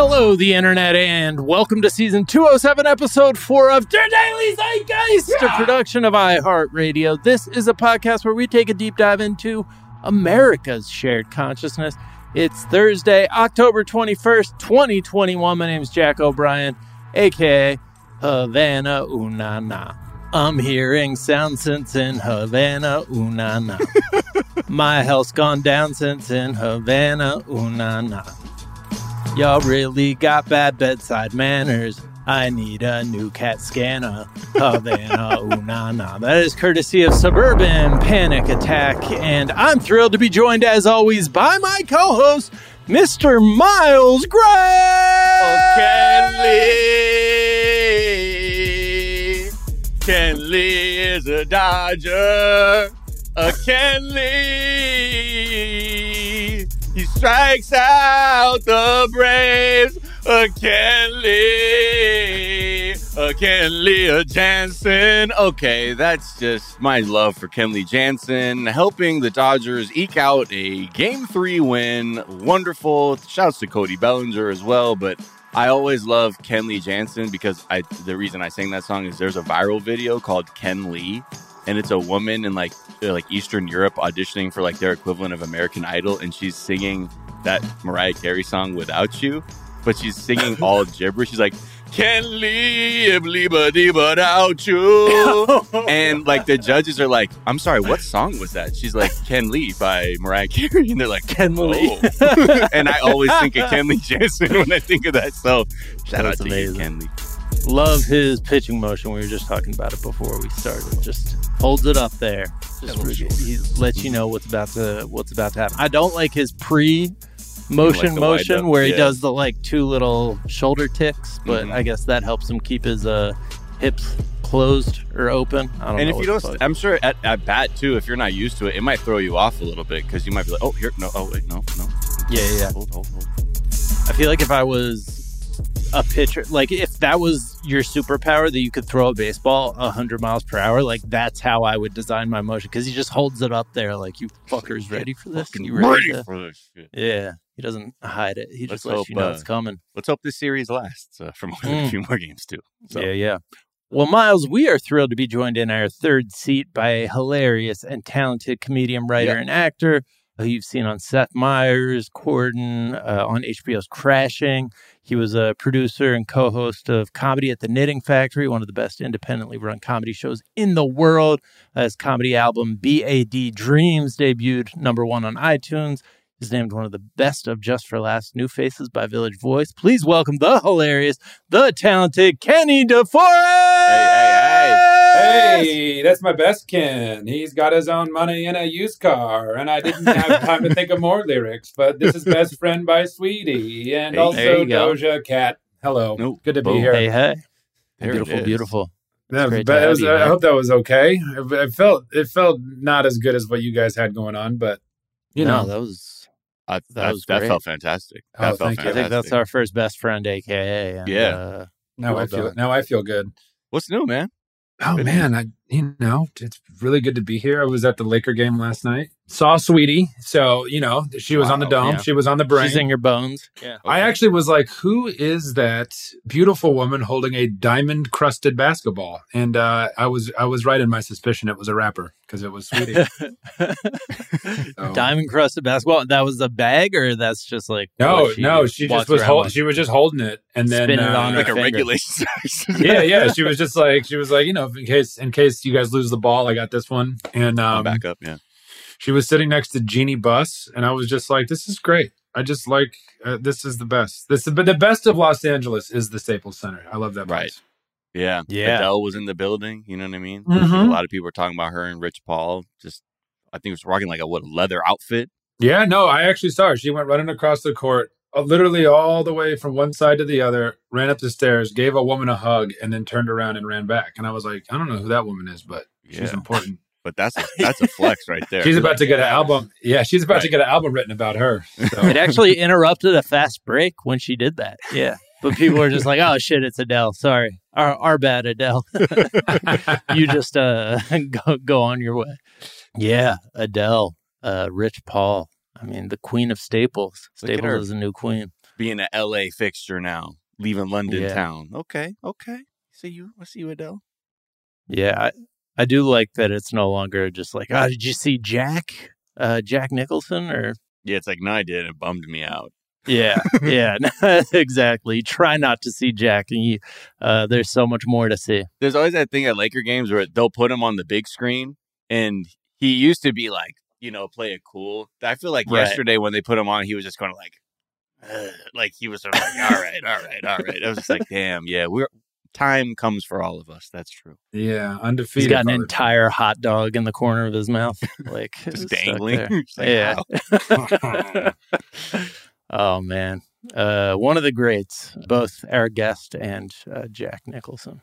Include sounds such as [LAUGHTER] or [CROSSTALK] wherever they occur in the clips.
Hello, the internet, and welcome to season 207, episode 4 of Der Daily Zeitgeist, a production of iHeartRadio. This is a podcast where we take a deep dive into America's shared consciousness. It's Thursday, October 21st, 2021. My name is Jack O'Brien, aka Havana Unana. I'm hearing sound since in Havana Unana. [LAUGHS] My health's gone down since in Havana Unana. Y'all really got bad bedside manners. I need a new cat scanner. Havana, [LAUGHS] ooh, nah, nah. That is courtesy of Suburban Panic Attack. And I'm thrilled to be joined, as always, by my co host, Mr. Miles Gray. Oh, Ken Lee. Ken Lee is a Dodger. A Ken Lee. He strikes out the Braves. A Ken Lee. A Ken Lee Jansen. Okay, that's just my love for Kenley Jansen, helping the Dodgers eke out a game three win. Wonderful. Shouts to Cody Bellinger as well, but I always love Kenley Jansen because I the reason I sang that song is there's a viral video called Ken Lee, and it's a woman in like uh, like Eastern Europe auditioning for like their equivalent of American Idol, and she's singing that Mariah Carey song "Without You," but she's singing [LAUGHS] all gibberish. She's like. Can leave, leave without you. [LAUGHS] and like the judges are like, I'm sorry, what song was that? She's like, Ken Lee by Mariah Carey. And they're like, Ken Lee. Oh. [LAUGHS] and I always think of Ken Lee Jansen when I think of that. So shout That's out to amazing. you, Ken Lee. Love his pitching motion. We were just talking about it before we started. Just holds it up there. Just Yeah, he lets you know what's about to what's about to happen. I don't like his pre motion like motion where he does the like two little shoulder ticks, but Mhm. I guess that helps him keep his uh hips closed or open. I don't And if you don't. I'm sure at, at bat too, if you're not used to it, it might throw you off a little bit because you might be like, oh, here, no, oh, wait, no, no. yeah, yeah, yeah. Hold, hold, hold. I feel like if I was a pitcher, like if that was your superpower that you could throw a baseball 100 miles per hour, like that's how I would design my motion because he just holds it up there like you fuckers ready for this? You ready? to-" for this shit. Yeah, he doesn't hide it. He Let's just lets hope, you know uh, it's coming. Let's hope this series lasts uh, for more than Mm. a [LAUGHS] few more games too. So, Yeah, yeah. Well, Miles, we are thrilled to be joined in our third seat by a hilarious and talented comedian, writer, Yeah. and actor who you've seen on Seth Meyers, Corden, uh, on HBO's Crashing. He was a producer and co host of Comedy at the Knitting Factory, one of the best independently run comedy shows in the world. His comedy album, BAD Dreams, debuted number one on iTunes. Is named one of the best of Just for Laughs New Faces by Village Voice. Please welcome the hilarious, the talented Kenny DeForest. hey, Hey, that's my best Ken. He's got his own money in a used car, and I didn't have time to think of more lyrics. But this is "Best Friend" by Saweetie, and Hey, also you go. Doja Cat. Hello, Nope. good to be here. Hey, hey. There beautiful, beautiful. That was- great but was- you, I hope that was okay. It, it felt it felt not as good as what you guys had going on, but you no, know, that was. I, That that, was that felt fantastic. Oh, That felt thank you. I fantastic. think that's our first best friend, AKA. And, Yeah. Uh, now well I feel done. now I feel good. What's new, man? Oh man, I you know it's really good to be here. I was at the Laker game last night. Saw Saweetie, so you know she was on the dome. yeah. She was on the brain. she's in your bones. Yeah. I actually was like, who is that beautiful woman holding a diamond crusted basketball? And uh, I was I was right in my suspicion it was a rapper because it was Saweetie. [LAUGHS] [LAUGHS] So- Diamond crusted basketball. That was a bag, or that's just like. no, what no, she just was around hold, she was just holding it and then Spin it uh, on like a regulation size. [LAUGHS] yeah, yeah. She was just like she was like, you know, in case in case you guys lose the ball, I got this one. And um, back up. Yeah. she was sitting next to Jeanie Buss, and I was just like, "This is great. I just like uh, this is the best. This is but the best of Los Angeles is the Staples Center. I love that. Right. place. Yeah. Yeah. Adele was in the building. You know what I mean? Mhm. A lot of people were talking about her and Rich Paul. Just, I think it was rocking like a what a leather outfit. Yeah, no, I actually saw her. She went running across the court, literally all the way from one side to the other, ran up the stairs, gave a woman a hug, and then turned around and ran back. And I was like, I don't know who that woman is, but she's important. [LAUGHS] But that's a, [LAUGHS] that's a flex right there. she's about like, to get an album. Yeah, she's about to get an album written about her. So. It actually interrupted a fast break when she did that. Yeah. But people were just like, oh shit, it's Adele. Sorry. Our, our bad, Adele. [LAUGHS] you just uh, go, go on your way. Yeah. Adele, uh, Rich Paul. I mean, the queen of staples. Look at her. Staples is a new queen. being an LA fixture now, leaving London Yeah. town. Okay, okay. See you. I see you, Adele. Yeah, I, I do like that it's no longer just like, oh, did you see Jack, uh, Jack Nicholson? Or Yeah, it's like no, I did. It bummed me out. yeah, yeah, [LAUGHS] [LAUGHS] exactly. Try not to see Jack, and you, uh, there's so much more to see. There's always that thing at Laker games where they'll put him on the big screen, and he used to be like, you know, play it cool. I feel like Right. yesterday when they put him on, he was just going to like, "Ugh," like he was sort of like, all right, all right, all right. I was just like, [LAUGHS] damn, yeah, we're time comes for all of us. That's true. Yeah, He's undefeated. got an brother. entire hot dog in the corner of his mouth, like [LAUGHS] Just dangling. [LAUGHS] like, Yeah. Oh man, uh, one of the greats, both our guest and uh, Jack Nicholson.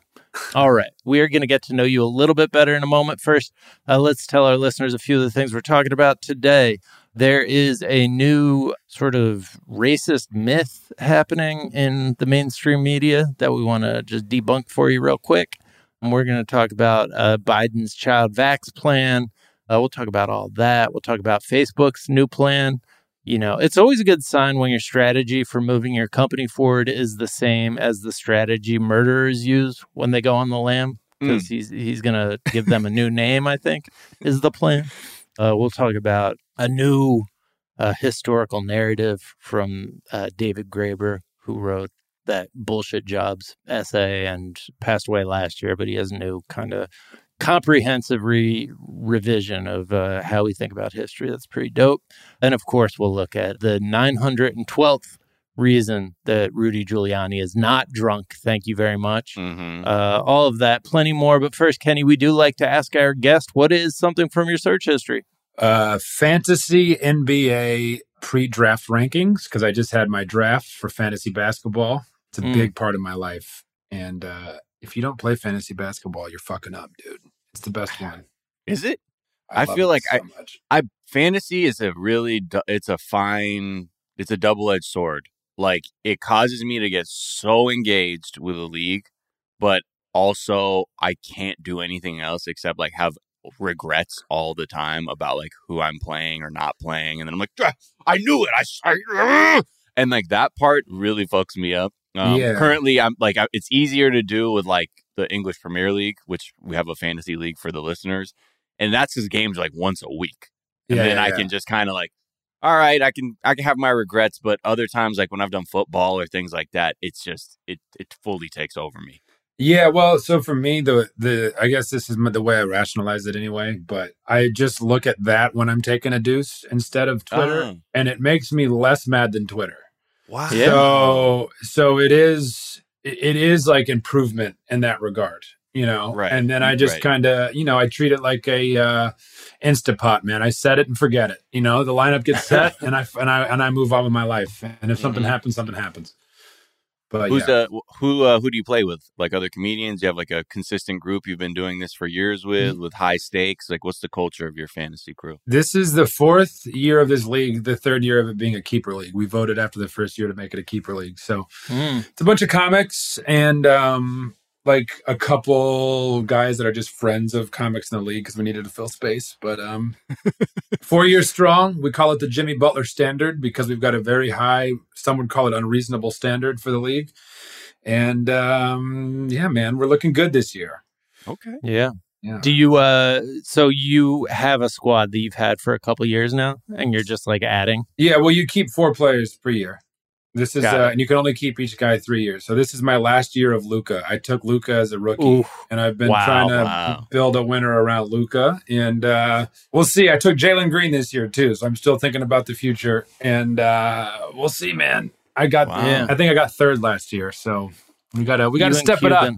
All right, we are going to get to know you a little bit better in a moment. First, uh, let's tell our listeners a few of the things we're talking about today. There is a new sort of racist myth happening in the mainstream media that we want to just debunk for you real quick. And we're going to talk about uh, Biden's child vax plan. Uh, we'll talk about all that. We'll talk about Facebook's new plan. You know, it's always a good sign when your strategy for moving your company forward is the same as the strategy murderers use when they go on the lam. Because he's he's gonna give them a new name. I think is the plan. Uh, we'll talk about a new uh, historical narrative from uh, David Graeber, who wrote that bullshit jobs essay and passed away last year, but he has a new kind of comprehensive re- revision of uh, how we think about history. That's pretty dope. And of course, we'll look at the 912th reason that Rudy Giuliani is not drunk. Thank you very much. hmm Uh, all of that, plenty more. But first, Kenny, we do like to ask our guest what is something from your search history? Uh, fantasy NBA pre-draft rankings because I just had my draft for fantasy basketball. It's a Mm. big part of my life, and uh, if you don't play fantasy basketball, you're fucking up, dude. It's the best one. Is it? I love feel like so I- much. I fantasy is a really it's a fine it's a double edged sword. Like it causes me to get so engaged with the league, but also I can't do anything else except like have regrets all the time about like who I'm playing or not playing, and then I'm like, "Ah, I knew it, I, ah!" and like that part really fucks me up. Um, Yeah. Currently, I'm like I, it's easier to do with like the English Premier League, which we have a fantasy league for the listeners, and that's his games like once a week and Yeah, then yeah, I can just kind of like, all right, I can I can have my regrets, but other times like when I've done football or things like that, it's just it it fully takes over me. Yeah, well, so for me, the the I guess this is the way I rationalize it anyway. But I just look at that when I'm taking a deuce instead of Twitter, Oh. and it makes me less mad than Twitter. Wow. Yeah. So so it is it it is like improvement in that regard, you know. Right. And then I just Right. kind of you know I treat it like a uh, Instapot, man. I set it and forget it. You know, the lineup gets set, [LAUGHS] and I and I and I move on with my life. And if something Mhm. happens, something happens. But Who's yeah. uh who uh, who do you play with? Like other comedians? You have like a consistent group you've been doing this for years with, Mm-hmm. with high stakes. Like, what's the culture of your fantasy crew? This is the fourth year of this league, the third year of it being a keeper league. We voted after the first year to make it a keeper league. So Mm. it's a bunch of comics and um, like a couple guys that are just friends of comics in the league because we needed to fill space. But um, [LAUGHS] four years strong. We call it the Jimmy Butler standard because we've got a very high, some would call it unreasonable standard for the league. And um, yeah, man, we're looking good this year. Okay. Yeah. Yeah. Do you uh so you have a squad that you've had for a couple years now and you're just like adding? Yeah, well, you keep four players per year. This is, uh, and you can only keep each guy three years. So this is my last year of Luka. I took Luka as a rookie, Ooh. and I've been Wow, trying to wow. build a winner around Luka. And uh, we'll see. I took Jalen Green this year too, so I'm still thinking about the future. And uh, we'll see, man. I got, Wow. I think I got third last year, so we gotta we gotta You step it up.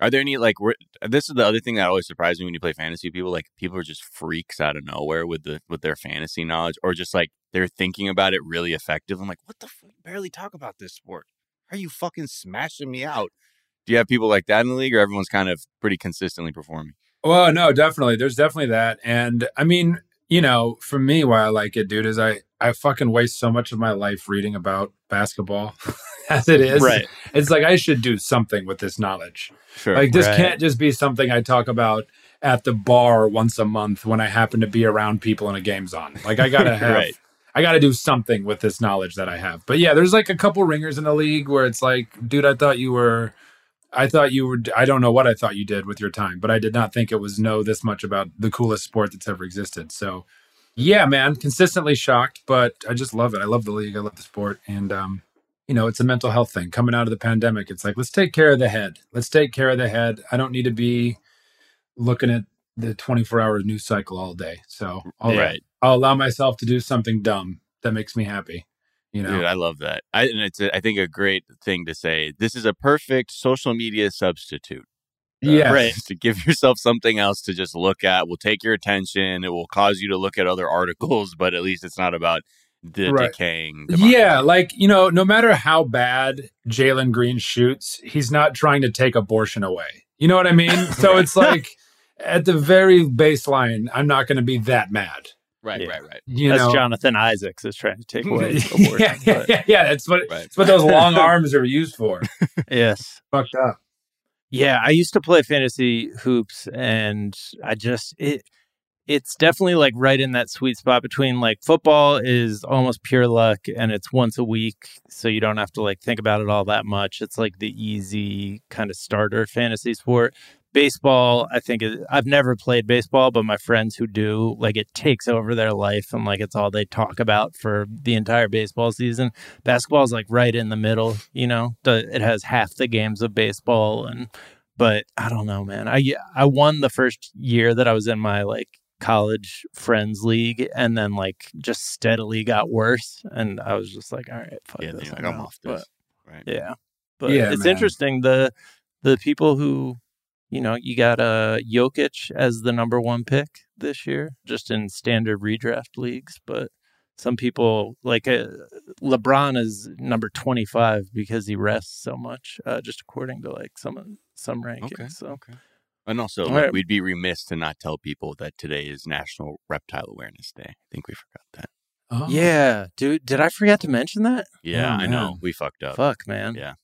Are there any like this is the other thing that always surprises me when you play fantasy people like people are just freaks out of nowhere with the with their fantasy knowledge or just like they're thinking about it really effective. I'm like, what the fuck? Barely talk about this sport. How are you fucking smashing me out? Do you have people like that in the league, or everyone's kind of pretty consistently performing? Well, no, definitely. There's definitely that. And I mean, you know, for me, why I like it, dude, is I I fucking waste so much of my life reading about basketball [LAUGHS] as it is. Right. It's like I should do something with this knowledge. Sure. Like this Right. can't just be something I talk about at the bar once a month when I happen to be around people and a game's on. Like I gotta [LAUGHS] have Right. I got to do something with this knowledge that I have. But yeah, there's like a couple ringers in the league where it's like, dude, I thought you were, I thought you were, I don't know what I thought you did with your time, but I did not think it was know this much about the coolest sport that's ever existed. So yeah, man, consistently shocked, but I just love it. I love the league. I love the sport. And, um, you know, it's a mental health thing coming out of the pandemic. It's like, let's take care of the head. Let's take care of the head. I don't need to be looking at the 24 hour news cycle all day. So I'll, Right. I'll allow myself to do something dumb that makes me happy. You know, Dude, I love that. I, and it's, a, I think, a great thing to say. This is a perfect social media substitute. Uh, [LAUGHS] Yes. Right. to give yourself something else to just look at will take your attention. It will cause you to look at other articles, [LAUGHS] but at least it's not about the Right. decaying. Yeah, like you know, no matter how bad Jalen Green shoots, he's not trying to take abortion away. You know what I mean? [LAUGHS] so it's like at the very baseline, I'm not going to be that mad. Right, Yeah. right, right. You As know, Jonathan Isaacs is trying to take away [LAUGHS] yeah, abortion. yeah, but- yeah, yeah. That's what Right. that's what those [LAUGHS] long arms are used for. [LAUGHS] Yes. Fucked up. Yeah, I used to play fantasy hoops and I just it it's definitely like right in that sweet spot between like football is almost pure luck and it's once a week so you don't have to like think about it all that much. It's like the easy kind of starter fantasy sport. Baseball, I think is, I've never played baseball, but my friends who do, like it takes over their life and like it's all they talk about for the entire baseball season. Basketball is like right in the middle, you know. It has half the games of baseball and but I don't know, man. I I won the first year that I was in my like college friends league, and then like just steadily got worse, and I was just like, all right, fuck Yeah, this, I'm like, I'm off this. Right. Yeah, but Yeah, it's man. interesting the the people who you know you got uh Jokic as the number one pick this year, just in standard redraft leagues, but. Some people like uh, LeBron is number twenty five because he rests so much, uh, just according to like some some rankings. Okay. So Okay. And also, All look, right. we'd be remiss to not tell people that today is National Reptile Awareness Day. I think we forgot that. Oh. Yeah, dude. Did I forget to mention that? Yeah, Oh, I know. We fucked up. Fuck, man. Yeah.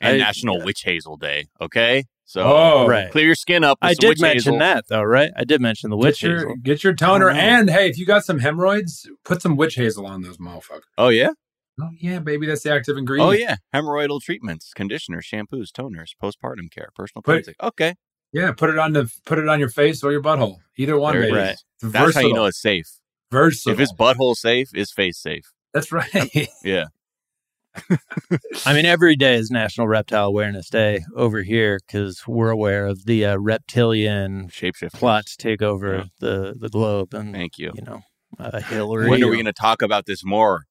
And I- National Witch Hazel Day. Okay. So Oh, Right. clear your skin up. With I some did mention hazel. that though, right? I did mention the witch Get your, hazel. get your toner, I and hey, if you got some hemorrhoids, put some witch hazel on those motherfuckers. Oh, yeah. Oh yeah, baby, that's the active oh, ingredient. Oh, yeah. Hemorrhoidal treatments, conditioners, shampoos, toners, postpartum care, personal Put- cleansing. Okay. yeah. Put it on the put it on your face or your butthole. Either one, There it baby. is. That's how you know it's safe. versatile. If it's butthole safe, is face safe. that's [LAUGHS] right. Yeah. I mean, every day is National Reptile Awareness Day over here because we're aware of the uh, reptilian Shapeshift. plot to take over Yeah. the the globe, and Thank you. you know, uh, Hillary. When are we going to talk about this more?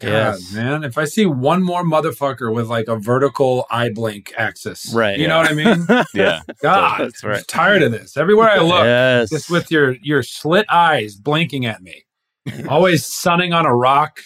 God, Yes. man. If I see one more motherfucker with like a vertical eye blink axis, Right. You know what I mean? [LAUGHS] Yeah. God, That's I'm tired of this. Everywhere I look, yes. just with your your slit eyes blinking at me, always sunning on a rock.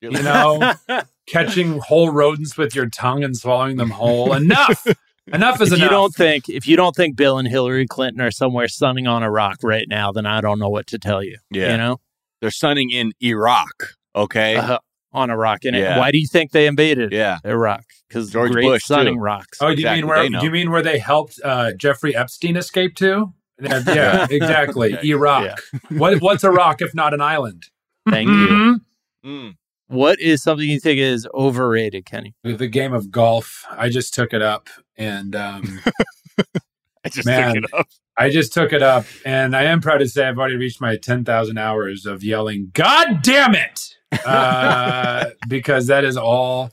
You're You like, know, [LAUGHS] [LAUGHS] catching [LAUGHS] whole rodents with your tongue and swallowing them whole. Enough. [LAUGHS] Enough is if enough. you don't think if you don't think Bill and Hillary Clinton are somewhere sunning on a rock right now, then I don't know what to tell you. Yeah. You know, They're sunning in Iraq. Okay. uh, on a rock. And Yeah. why do you think they invaded yeah. Iraq? Because George great Bush, sunning too. rocks. Oh, do you mean where? Do you mean where they helped uh, Jeffrey Epstein escape to? [LAUGHS] Yeah, yeah, exactly. Okay. Iraq. What, what's Iraq if not an island? Thank you. Mhm. Mm. What is something you think is overrated, Kenny? The game of golf. I just took it up, and um, [LAUGHS] I just Man. took it up. I just took it up, and I am proud to say I've already reached my ten thousand hours of yelling "God damn it!" uh, [LAUGHS] because that is all.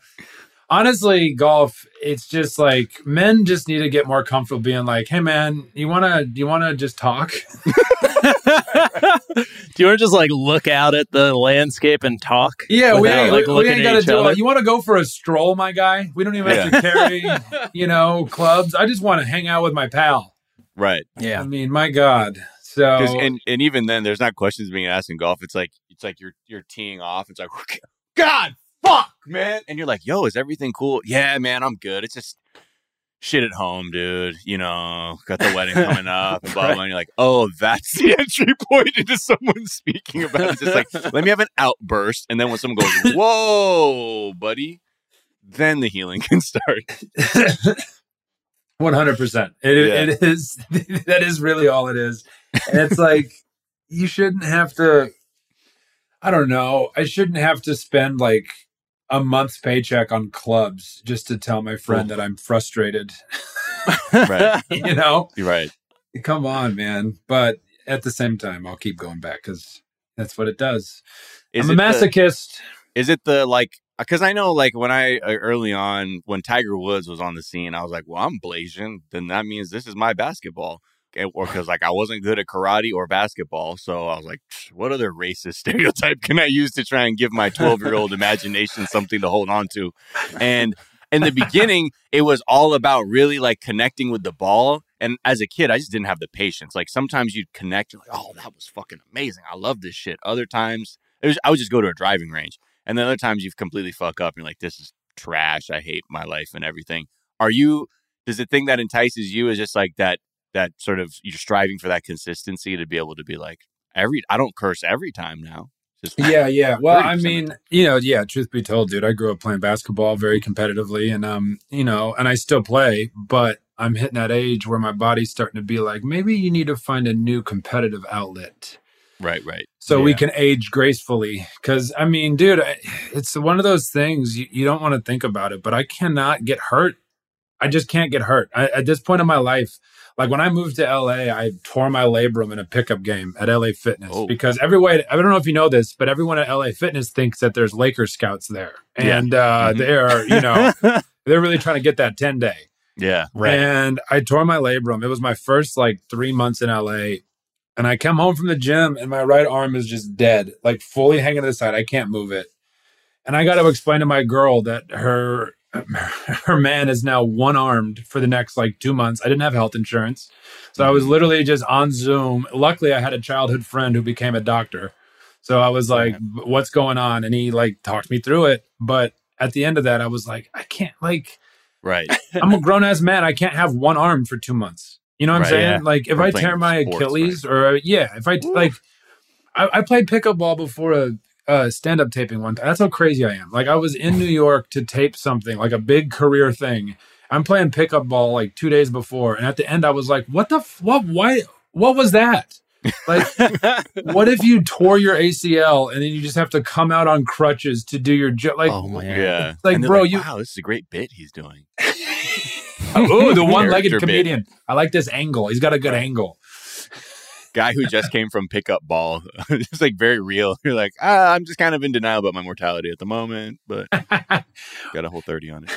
Honestly, golf. It's just like men just need to get more comfortable being like, "Hey, man, you wanna you wanna just talk?" [LAUGHS] do you want to just like look out at the landscape and talk? Yeah, we ain't, like, we, we ain't got to do other? it. You want to go for a stroll, my guy? We don't even have to carry, [LAUGHS] you know, clubs. I just want to hang out with my pal. Right. Yeah. I mean, my God. So and and even then, there's not questions being asked in golf. It's like it's like you're you're teeing off. It's like [LAUGHS] God, fuck, man, and you're like, Yo, is everything cool? Yeah, man, I'm good. It's just shit at home, dude. You know, got the wedding [LAUGHS] coming up, and blah blah. blah. And you're like, Oh, that's the [LAUGHS] entry point into someone speaking about. It. It's just like, [LAUGHS] let me have an outburst, and then when someone goes, Whoa, buddy, then the healing can start. One hundred percent. It Yeah. it is that is really all it is. And it's like you shouldn't have to I don't know. I shouldn't have to spend like a month's paycheck on clubs just to tell my friend that I'm frustrated. [LAUGHS] Right. [LAUGHS] you know, You're right. come on, man. But at the same time, I'll keep going back because that's what it does. Is I'm a it the- masochist. Is it the like? Because I know, like when I uh, early on when Tiger Woods was on the scene, I was like, "Well, I'm Blasian. Then that means this is my basketball." Or because like I wasn't good at karate or basketball, so I was like, "What other racist [LAUGHS] stereotype can I use to try and give my 12 year old imagination something to hold on to?" And in the beginning, it was all about really like connecting with the ball. And as a kid, I just didn't have the patience. Like sometimes you'd connect, you're like, "Oh, that was fucking amazing. I love this shit." Other times, it was I would just go to a driving range. And then other times you've completely fuck up. And you're like, this is trash. I hate my life and everything. Are you, does the thing that entices you is just like that, that sort of, you're striving for that consistency to be able to be like, every, I don't curse every time now. Just, Yeah, yeah. [LAUGHS] Well, I mean, you know, yeah, truth be told, dude, I grew up playing basketball very competitively and um, you know, and I still play, but I'm hitting that age where my body's starting to be like, maybe you need to find a new competitive outlet right, right. so we can age gracefully. Cause I mean, dude, I- it's one of those things you, you don't want to think about it, but I cannot get hurt. I just can't get hurt. I, at this point in my life, like when I moved to LA, I tore my labrum in a pickup game at LA Fitness Oh. because everyone, I don't know if you know this, but everyone at LA Fitness thinks that there's Lakers scouts there. Yeah. And uh, Mhm. they're, you know, [LAUGHS] they're really trying to get that 10 day. Yeah. right. And I tore my labrum. It was my first like three months in LA. And I come home from the gym and my right arm is just dead, like fully hanging to the side. I can't move it. And I got to explain to my girl that her [LAUGHS] her man is now one armed for the next like two months. I didn't have health insurance. So I was mm-hmm. literally just on Zoom. Luckily, I had a childhood friend who became a doctor. So I was like, what's going on? And he like talked me through it. But at the end of that, I was like, I can't like Right. [LAUGHS] I'm a grown ass man. I can't have one arm for two months. You know what I'm Right, saying? yeah. Like if Or I tear my sports, Achilles or yeah, if I like, I, I played pickup ball before a, uh stand up taping one time. That's how crazy I am. Like I was in New York to tape something like a big career thing. I'm playing pickup ball like two days before, and at the end I was like, "What the f- what? Why? What was that?" Like, [LAUGHS] what if you tore your ACL and then you just have to come out on crutches to do your job? Like, oh man. yeah. like, And they're bro, you- wow, this is a great bit he's doing. [LAUGHS] oh, the one-legged Character bit. comedian. I like this angle. He's got a good angle. Guy who just came from pickup ball. [LAUGHS] it's like very real. [LAUGHS] You're like, ah, I'm just kind of in denial about my mortality at the moment, but [LAUGHS] got a whole 30 on it.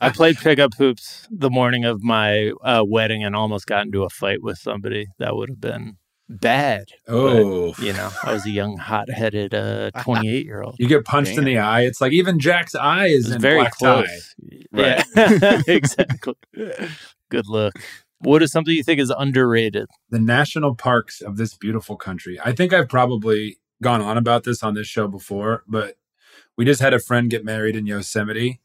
I played pickup hoops the morning of my uh, wedding and almost got into a fight with somebody. That would have been bad. Oh, You know, I was a young, hot-headed uh, 28-year-old. you get punched in the eye. It's like even Jack's eye is in very black close. tie. Yeah, exactly. Good look. What is something you think is underrated? The national parks of this beautiful country. I think I've probably gone on about this on this show before, but we just had a friend get married in Yosemite.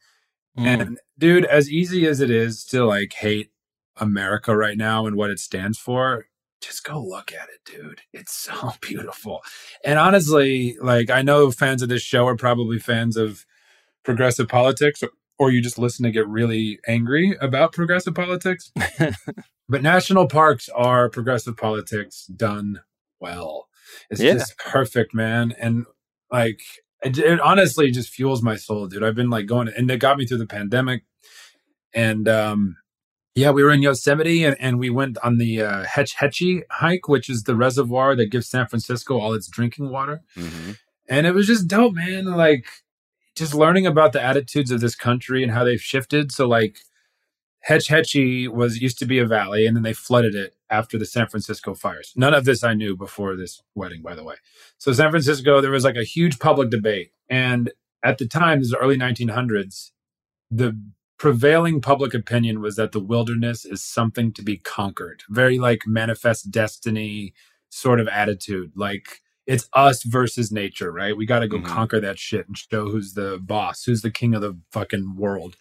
Mm. And dude, as easy as it is to like hate America right now and what it stands for, just go look at it, dude. It's so [LAUGHS] beautiful. And honestly, like I know fans of this show are probably fans of progressive politics or, you just listen to get really angry about progressive politics. [LAUGHS] but national parks are progressive politics done well. It's Yeah. just perfect, man. And like it, it honestly just fuels my soul, dude. I've been like going, and it got me through the pandemic. And um, yeah, we were in Yosemite, and, and we went on the uh, Hetch Hetchy hike, which is the reservoir that gives San Francisco all its drinking water. hmm And it was just dope, man. Like just learning about the attitudes of this country and how they've shifted. So like Hetch Hetchy was used to be a valley, and then they flooded it after the San Francisco fires. None of this I knew before this wedding, by the way. So San Francisco, there was like a huge public debate, and at the time, this is the early 1900s, the prevailing public opinion was that the wilderness is something to be conquered. Very like manifest destiny sort of attitude, like. It's us versus nature, right? We got to go Mhm. conquer that shit and show who's the boss, who's the king of the fucking world.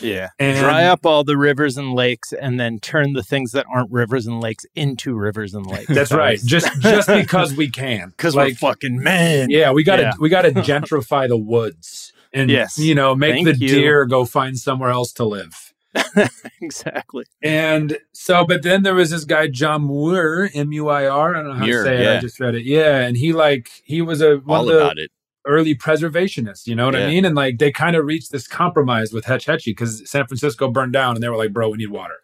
Yeah. And Dry up all the rivers and lakes and then turn the things that aren't rivers and lakes into rivers and lakes. That's right. Just just because we can. [LAUGHS] Because like, we're fucking men. yeah, we got to Yeah. we got to [LAUGHS] gentrify the woods and Yes. you know make Thank the you. deer go find somewhere else to live. [LAUGHS] exactly. And so, but then there was this guy, John Muir, M U I R. I don't know how Muir, to say it. yeah. I just read it. Yeah. And he like, he was a one All of the about it. early preservationists, you know what I mean? And like, they kind of reached this compromise with Hetch Hetchy because San Francisco burned down and they were like, bro, we need water.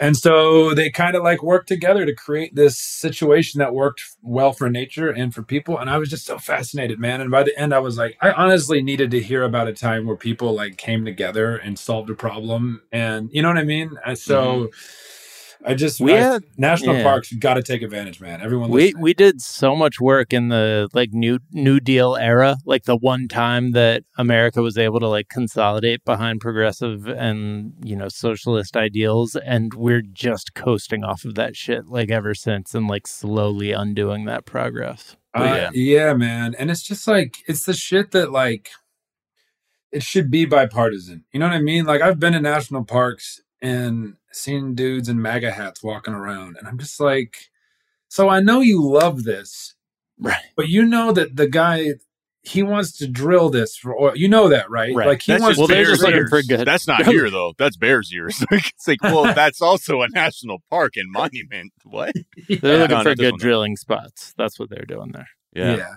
And so they kind of like worked together to create this situation that worked well for nature and for people. And I was just so fascinated, man. And by the end, I was like, I honestly needed to hear about a time where people like came together and solved a problem. And you know what I mean? And so mm-hmm. I just, We I- had- national yeah. parks got to take advantage, man. Everyone, We listening. we did so much work in the like new New Deal era, like the one time that America was able to like consolidate behind progressive and you know socialist ideals, and we're just coasting off of that shit like ever since, and like slowly undoing that progress. Uh, yeah. yeah. man. And it's just like it's the shit that like it should be bipartisan. You know what I mean? Like I've been to national parks and seen dudes in MAGA hats walking around, and I'm just like, so I know you love this, Right. but you know that the guy he wants to drill this for oil. You know that, right? Right. Like he That's wants just well, to they're Bears just looking ears. for good- That's not [LAUGHS] here though. That's Bears ears. [LAUGHS] it's like, well, [LAUGHS] that's also a national park and monument. What? They're Yeah. looking No, for good drilling spots. That's what they're doing there. Yeah. yeah.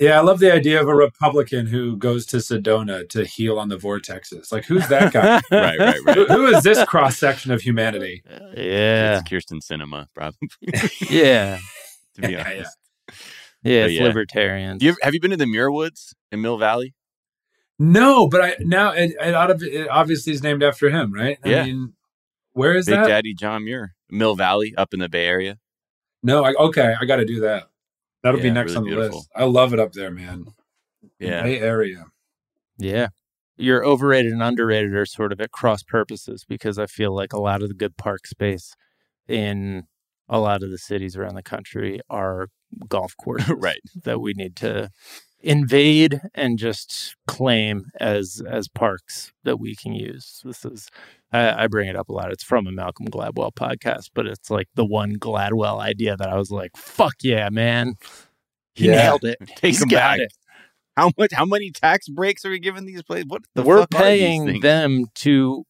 I love the idea of a Republican who goes to Sedona to heal on the vortexes. Like, who's that guy? [LAUGHS] Right, right, who, right. who is this cross section of humanity? [LAUGHS] yeah. It's Kyrsten Sinema, probably. [LAUGHS] Yeah. To be Yeah, honest. Yeah. But It's yeah. libertarians. You ever, have you been to the Muir Woods in Mill Valley? No, but I now it, it, out of it obviously is named after him, right? I Yeah. mean, where is that? Big that? Daddy John Muir, Mill Valley, up in the Bay Area. No, I, okay, I got to do that. That'll be next really on the beautiful. list. I love it up there, man. Yeah, Bay Area. Yeah. Your overrated and underrated are sort of at cross purposes because I feel like a lot of the good park space in a lot of the cities around the country are golf [LAUGHS] courses right. that we need to invade and just claim as as parks that we can use. This is I, I bring it up a lot. It's from a Malcolm Gladwell podcast, but it's like the one Gladwell idea that I was like, "Fuck yeah, man!" He Yeah. nailed it. [LAUGHS] Take He's got back. it. How much? How many tax breaks are we giving these places? What the we're fuck are these paying them to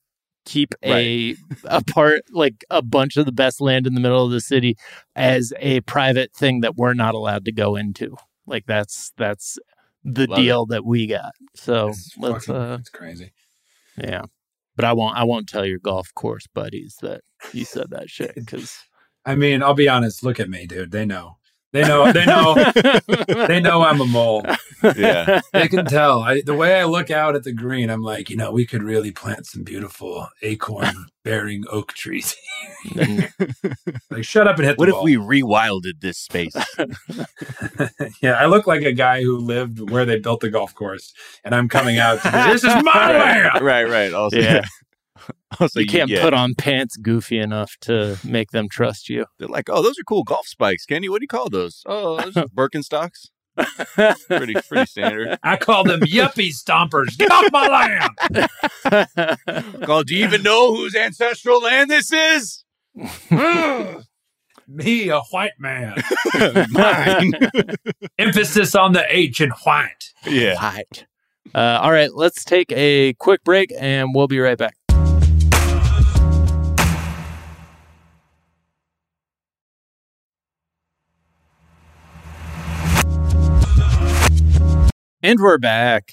keep a a part like a bunch of the best land in the middle of the city as a private thing that we're not allowed to go into like that's that's the Love it. deal that we got so It's let's fucking- uh it's crazy. yeah but i won't i won't tell your golf course buddies that you said that shit because [LAUGHS] I mean, I'll be honest. Look at me, dude. They know. They know. They know. they know I'm a mole. Yeah. They can tell. I, the way I look out at the green, I'm like, you know, we could really plant some beautiful acorn-bearing oak trees. like, shut up and hit the What the if ball. we rewilded this space? [LAUGHS] yeah, I look like a guy who lived where they built the golf course, and I'm coming out. To, this is my [LAUGHS] land. right, right. Also, Yeah. [LAUGHS] [LAUGHS] also, you can't yeah. put on pants goofy enough to make them trust you They're like, oh, those are cool golf spikes, Kenny. What do you call those? Oh, those [LAUGHS] are Birkenstocks. [LAUGHS] Pretty, pretty standard. I call them yuppie stompers. Get off my land. Call. Do you even know whose ancestral land this is? Me, a white man. Mine. Emphasis on the H in white. yeah. Right. Uh, all right, let's take a quick break and we'll be right back. And we're back.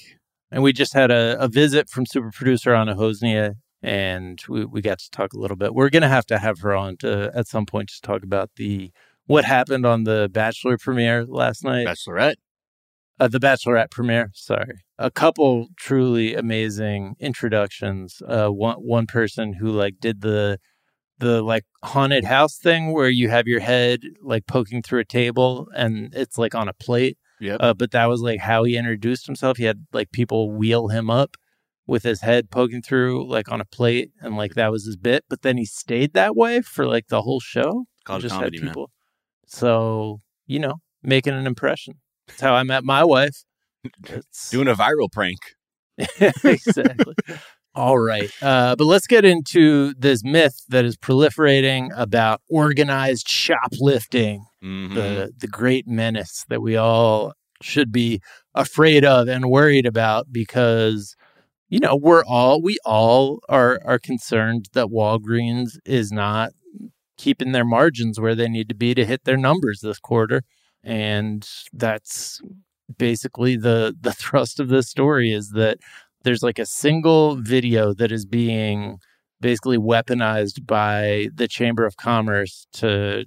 And we just had a, a visit from super producer Anna Hosnieh, and we, we got to talk a little bit. We're going to have to have her on to at some point to talk about the what happened on the Bachelor premiere last night Bachelorette. uh, the Bachelorette premiere. Sorry, a couple truly amazing introductions. Uh, one one person who like did the the like haunted house thing where you have your head like poking through a table and it's like on a plate. Yep. Uh, but that was like how he introduced himself. He had like people wheel him up with his head poking through like on a plate and like that was his bit. But then he stayed that way for like the whole show. Called just comedy, had man. So you know, making an impression. That's how I met my wife. It's- [LAUGHS] Doing a viral prank. [LAUGHS] exactly. All right. Uh, but let's get into this myth that is proliferating about organized shoplifting, Mhm. the, the great menace that we all should be afraid of and worried about because you know, we're all we all are are concerned that Walgreens is not keeping their margins where they need to be to hit their numbers this quarter. And that's basically the the [LAUGHS] thrust of this story is that there's like a single video that is being basically weaponized by the Chamber of Commerce to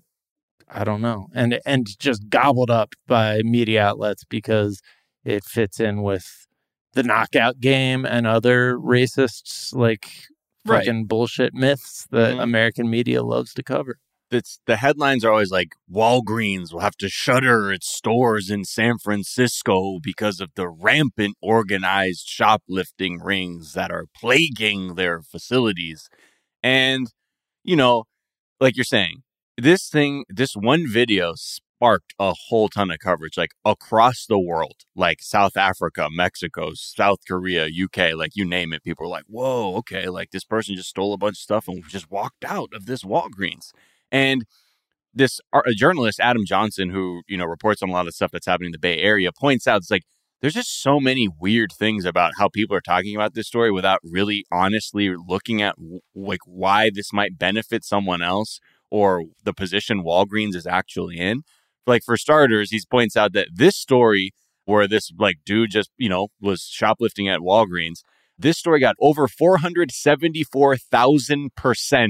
I don't know and and just gobbled up by media outlets because it fits in with the knockout game and other racists like Right. fucking bullshit myths that Mhm. American media loves to cover. It's the headlines are always like Walgreens will have to shutter its stores in San Francisco because of the rampant organized shoplifting rings that are plaguing their facilities. And you know, like you're saying, this thing, this one video sparked a whole ton of coverage, like across the world, like South Africa, Mexico, South Korea, UK, like you name it. People were like, whoa, okay, like this person just stole a bunch of stuff and just walked out of this Walgreens. And this a journalist, Adam Johnson, who, you know, reports on a lot of stuff that's happening in the Bay Area, points out it's like, there's just so many weird things about how people are talking about this story without really honestly looking at like why this might benefit someone else or the position Walgreens is actually in. Like for starters, he points out that this story where this like dude just, you know, was shoplifting at Walgreens, this story got over 474,000%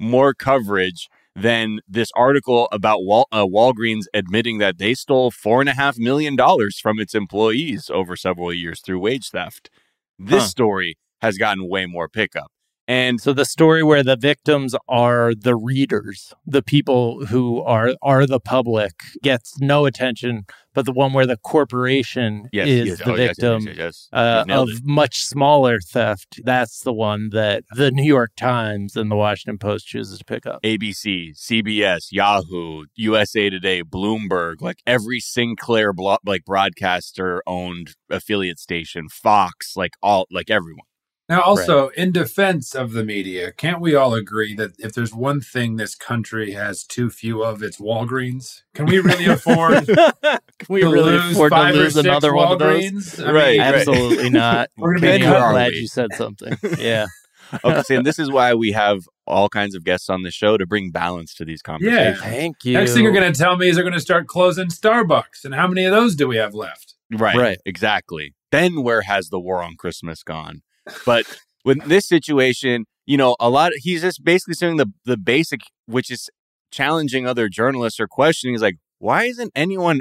more coverage than this article about Wal- uh, Walgreens admitting that they stole $4.5 million from its employees over several years through wage theft. This Huh. story has gotten way more pickup. And So the story where the victims are the readers, the people who are are the public, gets no attention, but the one where the corporation yes, is yes, the oh, victim yes, uh, of it. much smaller theft, that's the one that the New York Times and the Washington Post chooses to pick up. ABC, CBS, Yahoo, USA Today, Bloomberg, like every Sinclair blo- like broadcaster owned affiliate station, Fox, like all like everyone. Now, also, in defense of the media, can't we all agree that if there's one thing this country has too few of, it's Walgreens? Can we really afford [LAUGHS] Can we to really lose afford to lose six another one of those? Walgreens? I Right, mean, right. Absolutely not. [LAUGHS] We're gonna Kenny, be I'm glad you said something. Yeah. [LAUGHS] Okay, And this is why we have all kinds of guests on the show to bring balance to these conversations. Yeah. Thank you. Next thing you're going to tell me is they're going to start closing Starbucks. And how many of those do we have left? Right, Right. exactly. Then where has the war on Christmas gone? But with this situation, you know, a lot. he's just basically saying the the basic, which is challenging other journalists or questioning, is like, why isn't anyone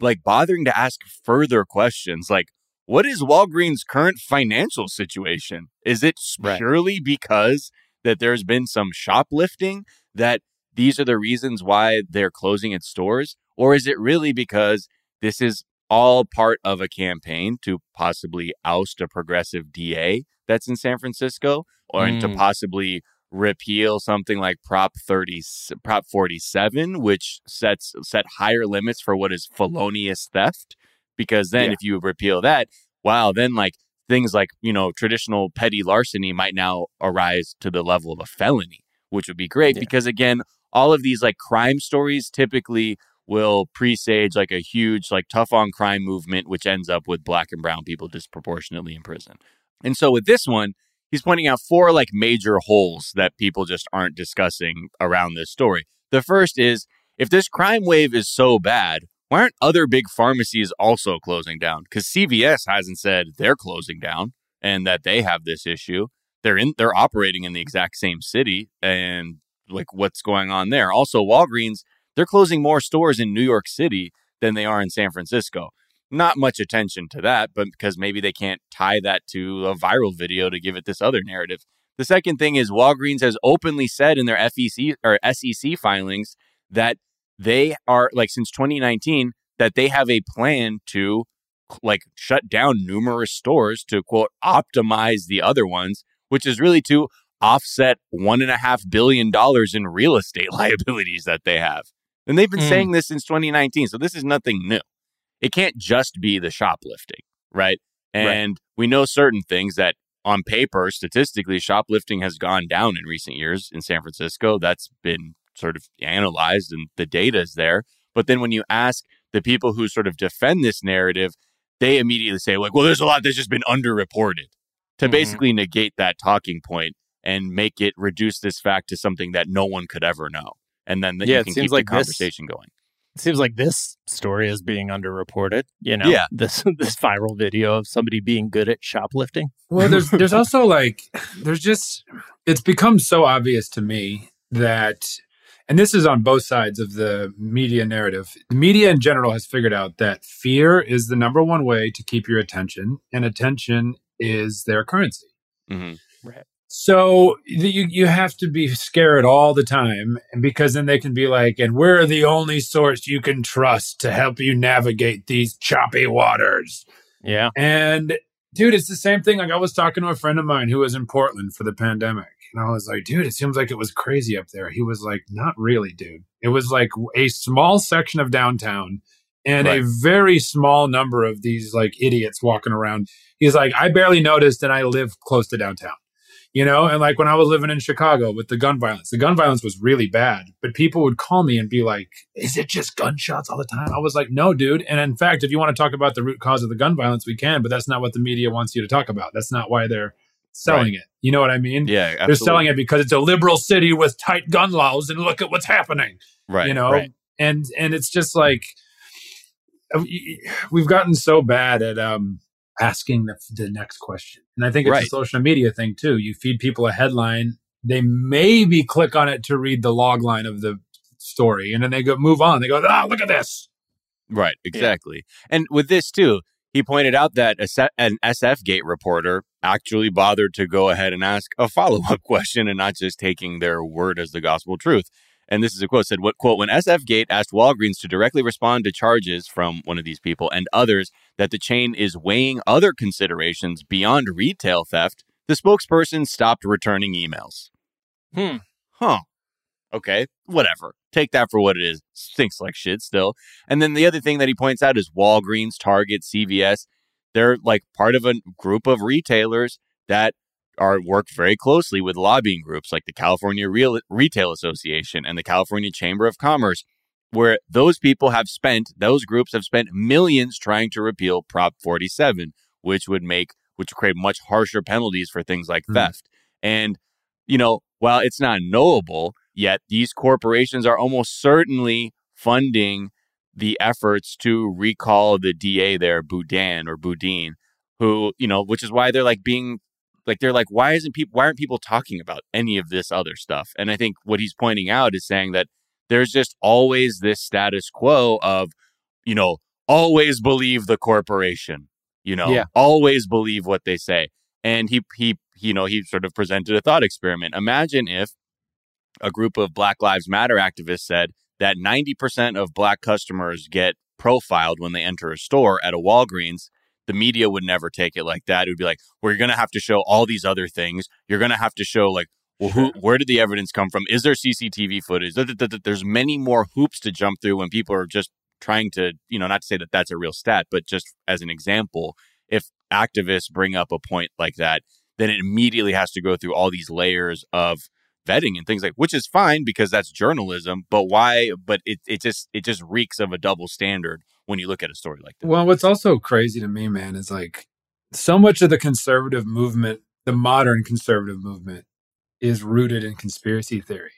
like bothering to ask further questions? Like, what is Walgreens' current financial situation? Is it Right. purely because that there's been some shoplifting that these are the reasons why they're closing its stores, or is it really because this is all part of a campaign to possibly oust a progressive DA that's in San Francisco or to Mm. possibly repeal something like Prop 30 Prop 47 which sets set higher limits for what is felonious theft because then Yeah. if you repeal that wow then like things like you know traditional petty larceny might now arise to the level of a felony which would be great Yeah. because again all of these like crime stories typically will presage like a huge like tough on crime movement which ends up with black and brown people disproportionately in prison. And so with this one he's pointing out four like major holes that people just aren't discussing around this story. The first is if this crime wave is so bad why aren't other big pharmacies also closing down? Because cvs hasn't said they're closing down and that they have this issue. They're in they're operating in the exact same city and like what's going on there? Also walgreens they're closing more stores in New York City than they are in San Francisco. Not much attention to that, but because maybe they can't tie that to a viral video to give it this other narrative. The second thing is Walgreens has openly said in their FEC or SEC filings that they are like since 2019 that they have a plan to like shut down numerous stores to quote optimize the other ones, which is really to offset one and a half billion dollars in real estate [LAUGHS] liabilities that they have. And they've been Mm. saying this since 2019. So this is nothing new. It can't just be the shoplifting, right? And we know certain things that on paper, statistically, shoplifting has gone down in recent years in San Francisco. That's been sort of analyzed and the data is there. But then when you ask the people who sort of defend this narrative, they immediately say, like, well, there's a lot that's just been underreported. to Mhm. basically negate that talking point and make it reduce this fact to something that no one could ever know. And then that Yeah, you it can seems keep like the this- conversation going. It seems like this story is being underreported. You know, Yeah. this [LAUGHS] this viral video of somebody being good at shoplifting. Well, there's there's [LAUGHS] also like there's just it's become so obvious to me that and this is on both sides of the media narrative. The media in general has figured out that fear is the number one way to keep your attention and attention is their currency. hmm So you you have to be scared all the time, and because then they can be like, "And we're the only source you can trust to help you navigate these choppy waters." Yeah. And dude, it's the same thing. Like I was talking to a friend of mine who was in Portland for the pandemic, and I was like, "Dude, it seems like it was crazy up there." He was like, "Not really, dude. It was like a small section of downtown." And Right. a very small number of these like idiots walking around. He's like, I barely noticed, and I live close to downtown you know? And like when i was living in chicago with the gun violence the gun violence was really bad but people would call me and be like is it just gunshots all the time? I was like no dude. And in fact if you want to talk about the root cause of the gun violence we can but that's not what the media wants you to talk about. That's not why they're selling it. You know what i mean? Yeah, absolutely. they're selling it because it's a liberal city with tight gun laws and look at what's happening right. you know? right. and and it's just like uh, we've gotten so bad at um asking the, the next question and i think it's Right. a social media thing too you feed people a headline they maybe click on it to read the log line of the story and then they go move on they go ah look at this Right, exactly. And with this too, he pointed out that a an SF Gate reporter actually bothered to go ahead and ask a follow up [LAUGHS] question and not just taking their word as the gospel truth. And this is a quote said, "What quote? When SF Gate asked Walgreens to directly respond to charges from one of these people and others that the chain is weighing other considerations beyond retail theft, the spokesperson stopped returning emails." Hmm. Huh. Okay, whatever. Take that for what it is. Stinks like shit still. And then the other thing that he points out is Walgreens, Target, CVS. They're like part of a group of retailers that are work very closely with lobbying groups like the California Real Retail Association and the California Chamber of Commerce, where those people have spent, those groups have spent millions trying to repeal Prop 47, which would make, which would create much harsher penalties for things like Hmm. theft. And, you know, while it's not knowable yet, these corporations are almost certainly funding the efforts to recall the DA there, Boudin or Boudin, who, you know, which is why they're like being like they're like, why isn't people why aren't people talking about any of this other stuff? And I think what he's pointing out is saying that there's just always this status quo of, you know, always believe the corporation, you know, Yeah. always believe what they say. And he he you know, he sort of presented a thought experiment. Imagine if a group of Black Lives Matter activists said that 90% of black customers get profiled when they enter a store at a Walgreens, the media would never take it like that. It would be like, well, you're going to have to show all these other things. You're going to have to show like, well, who, where did the evidence come from? Is there CCTV footage? Th- th- th- th- There's many more hoops to jump through when people are just trying to, you know, not to say that that's a real stat, but just as an example, if activists bring up a point like that, then it immediately has to go through all these layers of vetting and things like which is fine because that's journalism but why but it, it just it just reeks of a double standard when you look at a story like that Well, what's also crazy to me, man, is like so much of the conservative movement, the modern conservative movement, is rooted in conspiracy theory.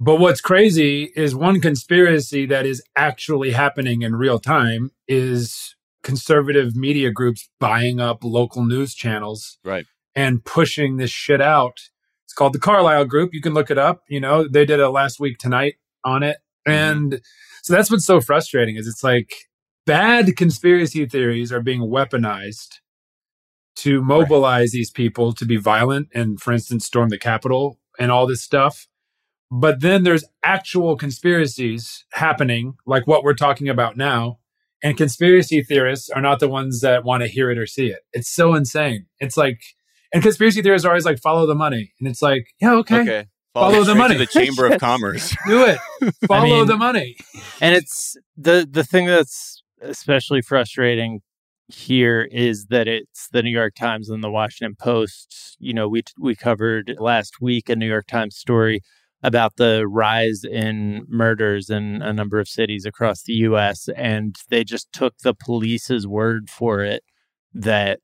But what's crazy is one conspiracy that is actually happening in real time is conservative media groups buying up local news channels right and pushing this shit out. It's called the Carlisle Group. You can look it up. You know, they did a last week tonight on it. Mm-hmm. And so that's what's so frustrating is it's like bad conspiracy theories are being weaponized to mobilize these people to be violent and for instance storm the capitol and all this stuff. But then there's actual conspiracies happening like what we're talking about now and conspiracy theorists are not the ones that want to hear it or see it. It's so insane. It's like and conspiracy theorists are always like follow the money. And it's like yeah okay, okay Follow the money. to the [LAUGHS] chamber of [LAUGHS] commerce [LAUGHS] do it follow mean- the money and it's the the thing that's especially frustrating here is that it's the New York Times and the Washington Post. You know, we we covered last week a New York Times story about the rise in murders in a number of cities across the U.S. and they just took the police's word for it that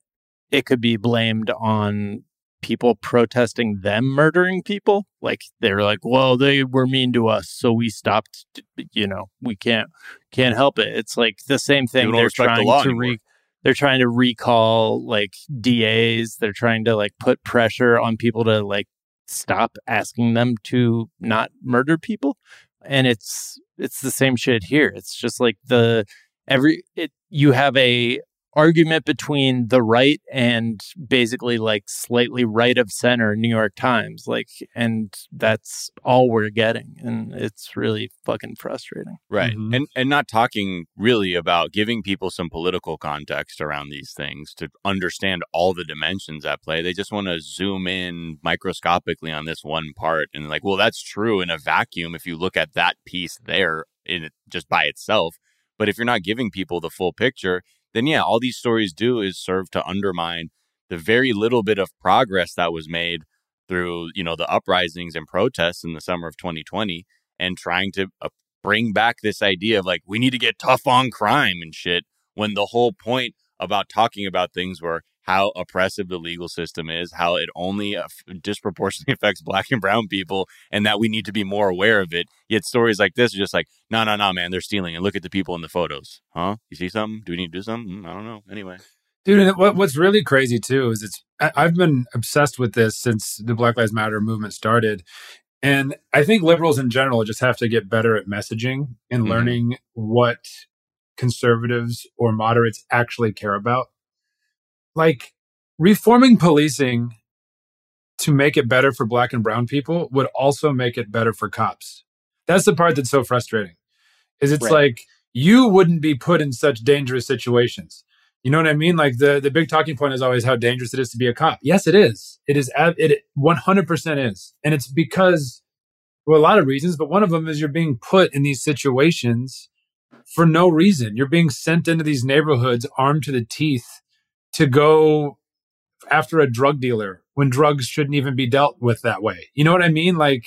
it could be blamed on people protesting them murdering people. Like they're like, well, they were mean to us, so we stopped. You know, we can't can't help it. It's like the same thing. They're respect the trying to re. They're trying to recall like DAs. They're trying to like put pressure on people to like stop asking them to not murder people. And it's it's the same shit here. It's just like the every it you have a argument between the right and basically like slightly right of center New York Times like and that's all we're getting and it's really fucking frustrating. Right. Mhm. And and not talking really about giving people some political context around these things to understand all the dimensions at play. They just want to zoom in microscopically on this one part and like, well, that's true in a vacuum if you look at that piece there in it just by itself. But if you're not giving people the full picture, then yeah, all these stories do is serve to undermine the very little bit of progress that was made through, you know, the uprisings and protests in the summer of 2020 and trying to uh, bring back this idea of like we need to get tough on crime and shit when the whole point about talking about things were how oppressive the legal system is, how it only disproportionately [LAUGHS] affects black and brown people, and that we need to be more aware of it. Yet stories like this are just like, no, no, no, man, they're stealing. And look at the people in the photos. Huh? You see something? Do we need to do something? Mm, I don't know. Anyway. Dude, what, what's really crazy too is it's I, I've been obsessed with this since the Black Lives Matter movement started, and I think liberals in general just have to get better at messaging and Mhm. learning what conservatives or moderates actually care about. Like reforming policing to make it better for black and brown people would also make it better for cops. That's the part that's so frustrating. Is it's Right. like you wouldn't be put in such dangerous situations. You know what I mean? Like the the big talking point is always how dangerous it is to be a cop. Yes, it is. It is. It 100% is, and it's because well, a lot of reasons, but one of them is you're being put in these situations for no reason. You're being sent into these neighborhoods armed to the teeth to go after a drug dealer when drugs shouldn't even be dealt with that way. You know what I mean? Like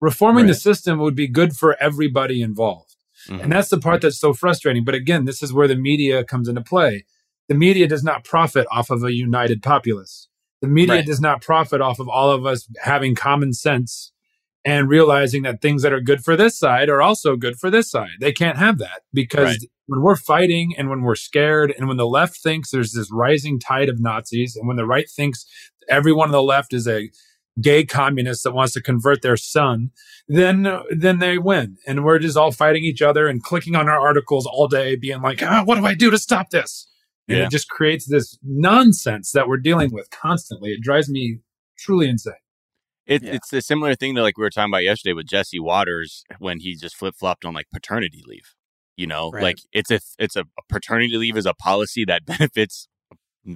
reforming the system would be good for everybody involved. Mhm. And that's the part that's so frustrating. But again, this is where the media comes into play. The media does not profit off of a united populace. The media Right. does not profit off of all of us having common sense and realizing that things that are good for this side are also good for this side. They can't have that because Right. when we're fighting and when we're scared and when the left thinks there's this rising tide of Nazis and when the right thinks everyone on the left is a gay communist that wants to convert their son, then then they win. And we're just all fighting each other and clicking on our articles all day, being like, ah, what do I do to stop this? And Yeah. it just creates this nonsense that we're dealing with constantly. It drives me truly insane. It, Yeah. It's a similar thing to like we were talking about yesterday with Jesse Watters when he just flip flopped on like paternity leave. You know, Right. like it's a it's a paternity leave is a policy that [LAUGHS] benefits.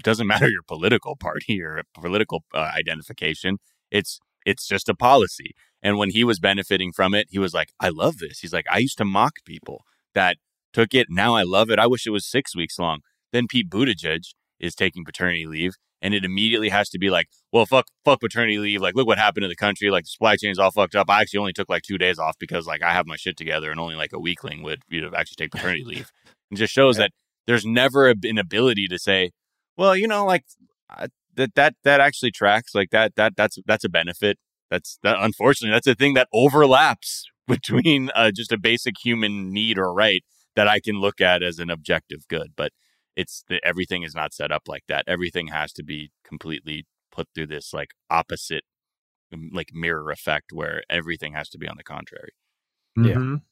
Doesn't matter your political party or political uh, identification. It's it's just a policy. And when he was benefiting from it, he was like, "I love this." He's like, "I used to mock people that took it. Now I love it. I wish it was six weeks long." Then Pete Buttigieg is taking paternity leave, and it immediately has to be like, well, fuck, fuck paternity leave. Like, look what happened to the country. Like, the supply chain is all fucked up. I actually only took like two days off because like I have my shit together, and only like a weakling would you know actually take paternity [LAUGHS] leave. It just shows that there's never an ability to say, well, you know, like uh, that that that actually tracks. Like that that that's that's a benefit. That's that. Unfortunately, that's a thing that overlaps [LAUGHS] between uh, just a basic human need or right that I can look at as an objective good, but it's the, everything is not set up like that. Everything has to be completely put through this like opposite, like mirror effect where everything has to be on the contrary. Yeah. Mhm.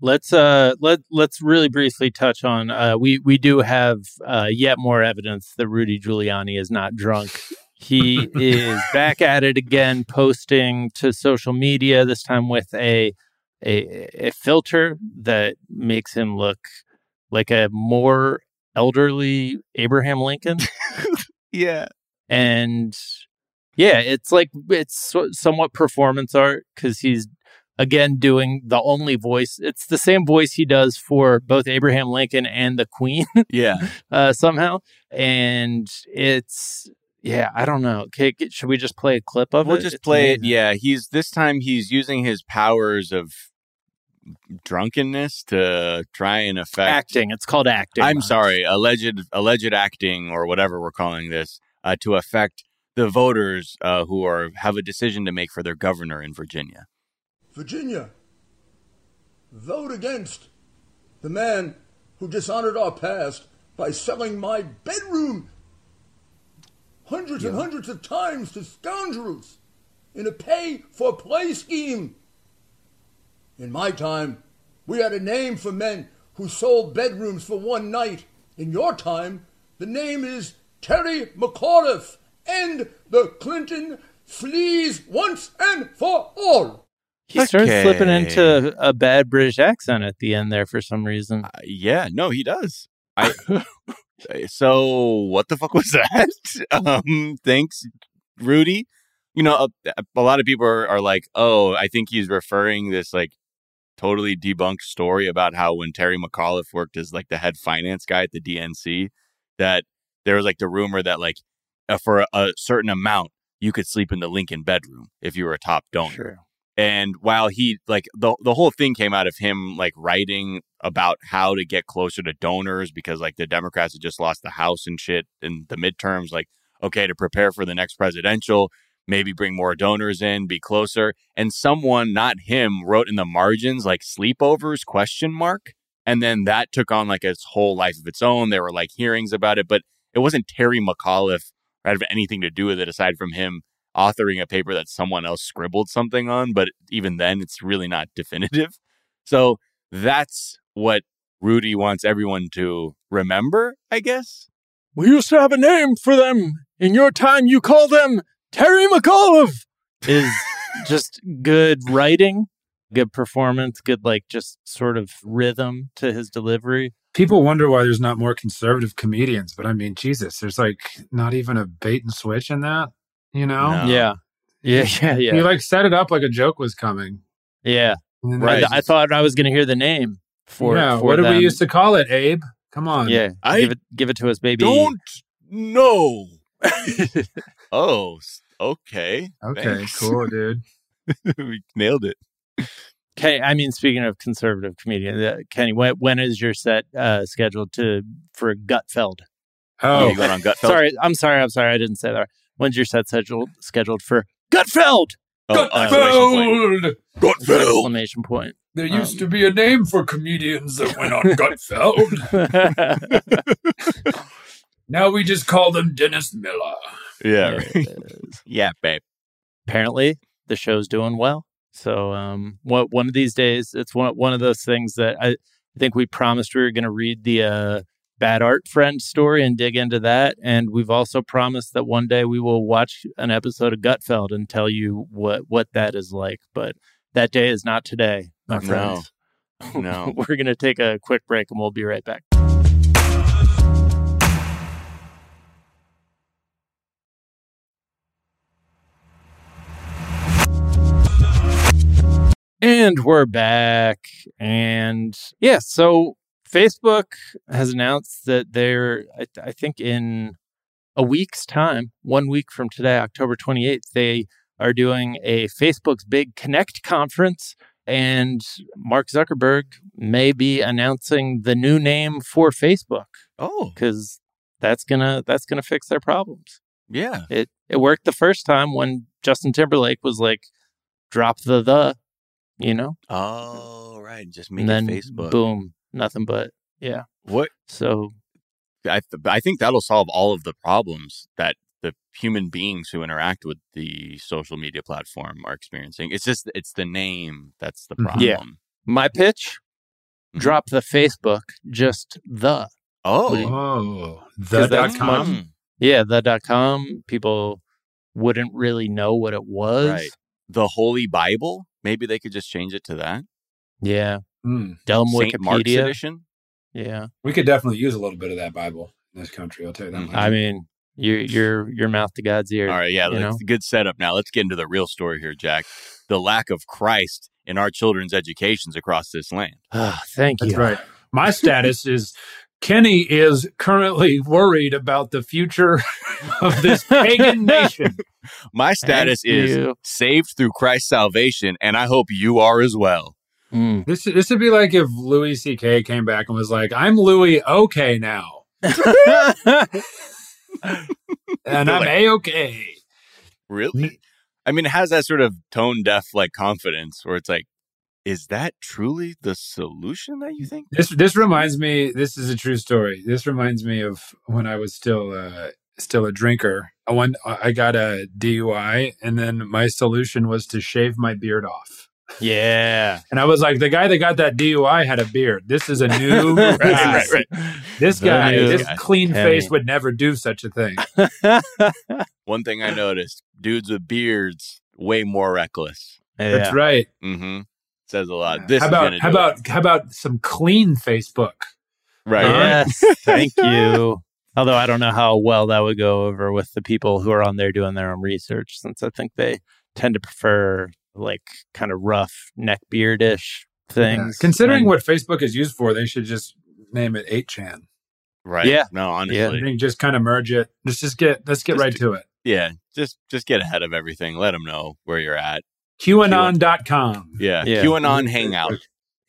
Let's uh let let's really briefly touch on uh we we do have uh yet more evidence that Rudy Giuliani is not drunk. He is [LAUGHS] back at it again posting to social media this time with a a a filter that makes him look like a more elderly Abraham Lincoln [LAUGHS] Yeah. and yeah it's like it's somewhat performance art because he's again doing the only voice it's the same voice he does for both abraham lincoln and the queen Yeah. [LAUGHS] uh, somehow and it's yeah i don't know okay, should we just play a clip of it? We'll just It's play it. Yeah. He's this time he's using his powers of drunkenness to try and affect acting it's called acting I'm sorry, alleged alleged acting or whatever we're calling this uh, to affect the voters uh, who are have a decision to make for their governor in Virginia. Virginia, vote against the man who dishonored our past by selling my bedroom hundreds and hundreds of times to scoundrels in a pay for play scheme. In my time, we had a name for men who sold bedrooms for one night. In your time, the name is Terry McAuliffe, and the Clinton flees once and for all. He starts slipping into a bad British accent at the end there for some reason. Uh, yeah, no, he does. I [LAUGHS] so what the fuck was that? [LAUGHS] um, thanks, Rudy. You know, a, a lot of people are, are like, "Oh, I think he's referring this like totally debunked story about how when Terry McAuliffe worked as like the head finance guy at the DNC, that there was like the rumor that like uh, for a, a certain amount you could sleep in the Lincoln bedroom if you were a top donor." Sure. and while he like the the whole thing came out of him like writing about how to get closer to donors because like the Democrats had just lost the House and shit in the midterms like okay to prepare for the next presidential maybe bring more donors in be closer and someone not him wrote in the margins like sleepovers question mark and then that took on like its whole life of its own there were like hearings about it but it wasn't Terry McAuliffe or had anything to do with it aside from him authoring a paper that someone else scribbled something on, but even then, it's really not [LAUGHS] definitive. So that's what Rudy wants everyone to remember, I guess. We used to have a name for them. In your time, you call them Terry McAuliffe. Is just good writing, good performance, good like just sort of rhythm to his delivery. People wonder why there's not more conservative comedians, but I mean, Jesus, there's like not even a bait and switch in that, you know? No. Yeah, yeah, yeah, You like set it up like a joke was coming. yeah. Right. there's I thought I was going to hear the name for. yeah, for what did them. we used to call it, Abe? Come on. Yeah, I give it, give it to us, baby. Don't know. [LAUGHS] oh, okay. Okay, Thanks. cool, dude. [LAUGHS] we nailed it. Okay, I mean, speaking of conservative comedian, uh, Kenny, when, when is your set uh, scheduled to for Gutfeld? Oh, Oh, you going on gut Sorry, I'm sorry, I'm sorry, I didn't say that. When's your set scheduled scheduled for Gutfeld? Oh, exclamation point. Gutfeld. Exclamation point. There Um, used to be a name for comedians that went on [LAUGHS] Gutfeld. [LAUGHS] now we just call them Dennis Miller. Yeah. There right. Yeah, babe. Apparently, the show's doing well. So, um, what one of these days, it's one one of those things that I I think we promised we were going to read the uh, bad art friend story and dig into that, and we've also promised that one day we will watch an episode of Gutfeld and tell you what what that is like. But that day is not today, my No. friends. No. [LAUGHS] we're going to take a quick break and we'll be right back. And we're back. And yeah, so Facebook has announced that they're, I, I think, in a week's time, one week from today, October 28th, they are doing a Facebook's Big Connect conference. And Mark Zuckerberg may be announcing the new name for Facebook Oh, because that's gonna that's gonna fix their problems. yeah. It it worked the first time when Justin Timberlake was like, drop the the, you know, Oh, right. Just make and then Facebook. boom, nothing but yeah. What So I, th- I think that'll solve all of the problems that the human beings who interact with the social media platform are experiencing. It's just it's the name that's the Mhm. problem. Yeah. my pitch, Mhm. drop the Facebook, just the Oh, Oh, 'Cause the that's dot com. Yeah the dot com. People wouldn't really know what it was. Right. the Holy Bible. Maybe they could just change it to that. Yeah, Mm. Dumb Saint Mark's edition. Yeah, We could definitely use a little bit of that Bible in this country. I'll tell you that. Mhm. I mean, your your your mouth to God's ear. All right, yeah, that's know? a good setup. Now let's get into the real story here, Jack. The lack of Christ in our children's educations across this land. Ah, [SIGHS] thank That's you. right. My status is Kenny is currently worried about the future [LAUGHS] of this pagan [LAUGHS] nation. My status Thank is you. saved through Christ's salvation, and I hope you are as well. Mm. This this would be like if Louis C.K. came back and was like, "I'm Louis. Okay, now." [LAUGHS] and I'm a okay. Really? I mean, it has that sort of tone deaf like confidence where it's like, is that truly the solution that you think? This this reminds me. This is a true story. This reminds me of when I was still uh, still a drinker. I went, I got a DUI, and then my solution was to shave my beard off. Yeah. And I was like, the guy that got that DUI had a beard. This is a new [LAUGHS] right, right, right. This The guy, this guy. clean face would never do such a thing. [LAUGHS] One thing I noticed: dudes with beards way more reckless. That's right. Mm-hmm. Says a lot. This how is about how do it. about how about some clean Facebook? right? Yes. Thank you. [LAUGHS] Although I don't know how well that would go over with the people who are on there doing their own research, since I think they tend to prefer like kind of rough neck beardish things. Yeah. Considering And- what Facebook is used for, they should just name it 8chan. Right. Yeah. No, honestly. I think just kind of merge it. Let's just get let's get Just right do- to it. Yeah. Just just get ahead of everything. Let them know where you're at. QAnon.com. Yeah. Yeah. QAnon Hangout.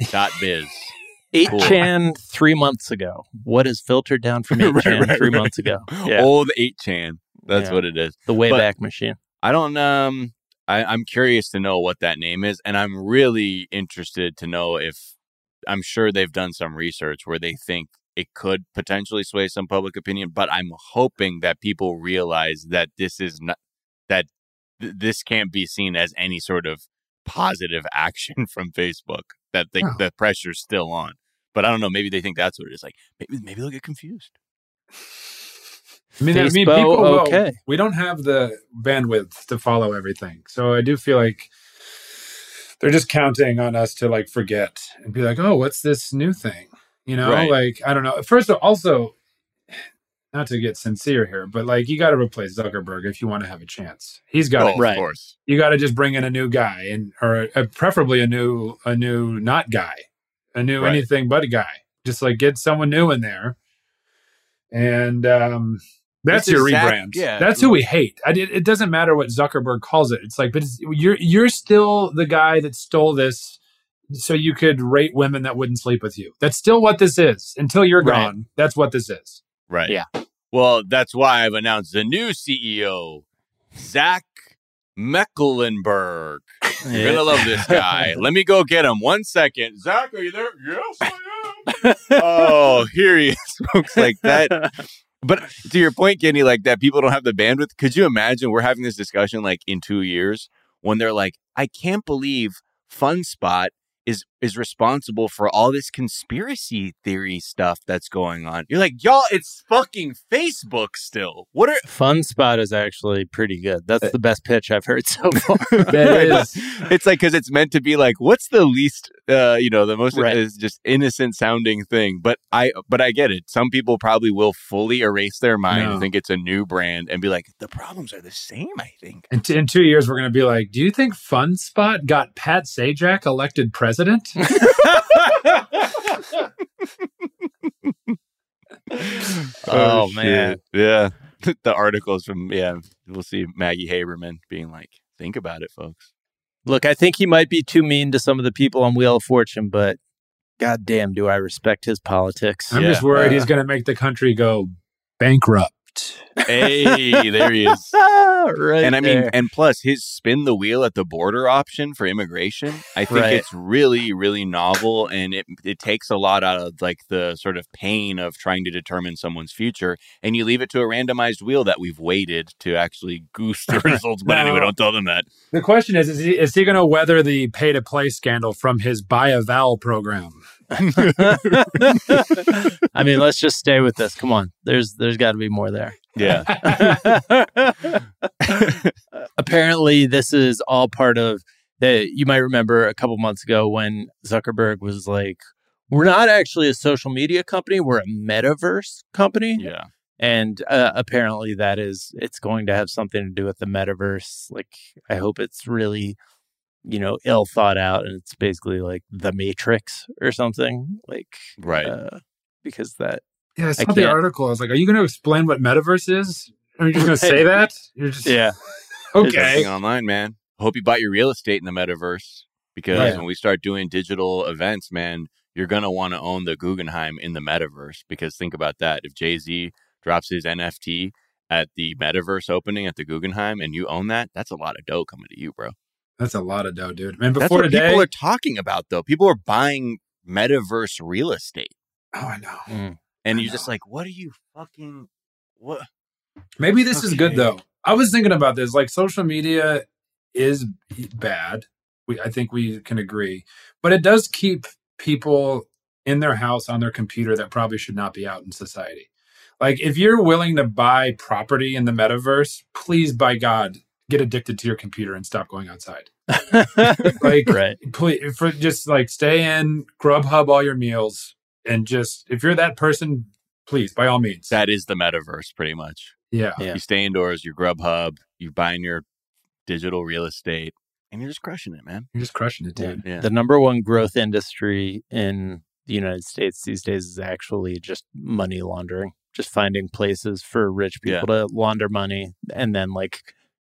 Dot biz. [LAUGHS] Eight Cool. chan three months ago. What is filtered down from [LAUGHS] eight Right, chan right, three right. months ago? [LAUGHS] Yeah, Old 8chan. That's Yeah. what it is. the Wayback but- Machine. I don't um I, I'm curious to know what that name is, and I'm really interested to know if I'm sure they've done some research where they think it could potentially sway some public opinion, but I'm hoping that people realize that this is not that th- this can't be seen as any sort of positive action [LAUGHS] from Facebook. That they, No. the pressure's still on. But I don't know. Maybe they think that's what it is. Like maybe maybe they'll get confused. I mean, I mean, Facebook, people will- okay. we don't have the bandwidth to follow everything. So I do feel like they're just counting on us to like forget and be like, oh, what's this new thing? You know, Right. like, I don't know. First of all, also, not to get sincere here, but like, you got to replace Zuckerberg if you want to have a chance. He's got oh, to, right. of course. you got to just bring in a new guy and, or uh preferably a new, a new not guy, a new Right. anything but a guy. Just like get someone new in there. And, um, that's This your is Zach- rebrand. yeah. That's who we hate. I, it, it doesn't matter what Zuckerberg calls it. It's like, but it's, you're you're still the guy that stole this, so you could rate women that wouldn't sleep with you. That's still what this is. Until you're Right. gone, that's what this is. Right. Yeah. Well, that's why I've announced the new CEO, Zach Mecklenburg. You're gonna love this guy. [LAUGHS] Let me go get him. One second. Zach, are you there? Yes, I am. [LAUGHS] oh, here he is, [LAUGHS] folks. Like that. But to your point, Kenny, like that people don't have the bandwidth. Could you imagine we're having this discussion like in two years when they're like, I can't believe FunSpot is is responsible for all this conspiracy theory stuff that's going on. You're like, y'all, it's fucking Facebook still. What are Fun Spot is actually pretty good. That's the best pitch I've heard [LAUGHS] so far. [LAUGHS] That [LAUGHS] is. it's like because it's meant to be like what's the least uh you know the most Right. is just innocent sounding thing but i but i get it some people probably will fully erase their mind No. and think it's a new brand and be like the problems are the same i think In, t- in two years, we're going to be like, do you think FunSpot got Pat Sajak elected president? [LAUGHS] Oh, man. yeah [LAUGHS] the articles from yeah we'll see maggie haberman being like think about it folks Look, I think he might be too mean to some of the people on Wheel of Fortune, but goddamn, do I respect his politics. I'm Yeah. just worried Uh, he's going to make the country go bankrupt. Hey there he is [LAUGHS] ah, right and I mean, there. and plus his spin the wheel at the border option for immigration, I think Right. it's really, really novel, and it it takes a lot out of like the sort of pain of trying to determine someone's future, and you leave it to a randomized wheel that we've waited to actually goose the [LAUGHS] results. But anyway, don't tell them that. The question is, is he, is he going to weather the pay to play scandal from his buy a vowel program? [LAUGHS] I mean, let's just stay with this. Come on. There's there's got to be more there. Yeah, [LAUGHS] Apparently, this is all part of the. You might remember a couple months ago when Zuckerberg was like, "We're not actually a social media company; we're a metaverse company." yeah, And uh, apparently, that is it's going to have something to do with the metaverse. Like, I hope it's really, you know, ill thought out, and it's basically like the Matrix or something. Like, right. uh, because that Yeah, I saw I the article. I was like, are you going to explain what metaverse is? Are you just going to say [LAUGHS] that? You're just yeah [LAUGHS] okay. online, man. Hope you bought your real estate in the metaverse because Right. when we start doing digital events, man, you're gonna want to own the Guggenheim in the metaverse because think about that. If Jay Z drops his NFT at the metaverse opening at the Guggenheim and you own that, that's a lot of dough coming to you, bro. That's a lot of dough, dude. Man, That's before what today, people are talking about, though. People are buying metaverse real estate, oh, I know. Mm. and I you're just like, "What are you fucking what?" Maybe this is good though. I was thinking about this. Like social media is bad. We I think we can agree. But it does keep people in their house on their computer that probably should not be out in society. Like if you're willing to buy property in the metaverse, please by God, get addicted to your computer and stop going outside. [LAUGHS] Like right. please for just like stay in, Grubhub all your meals and just if you're that person, please by all means. That is the metaverse, pretty much. yeah. Yeah. You stay indoors, you Grubhub, you buying your digital real estate, and you're just crushing it, man. You're just crushing it, dude. Yeah. The number one growth industry in the United States these days is actually just money laundering, just finding places for rich Yeah. people to launder money and then like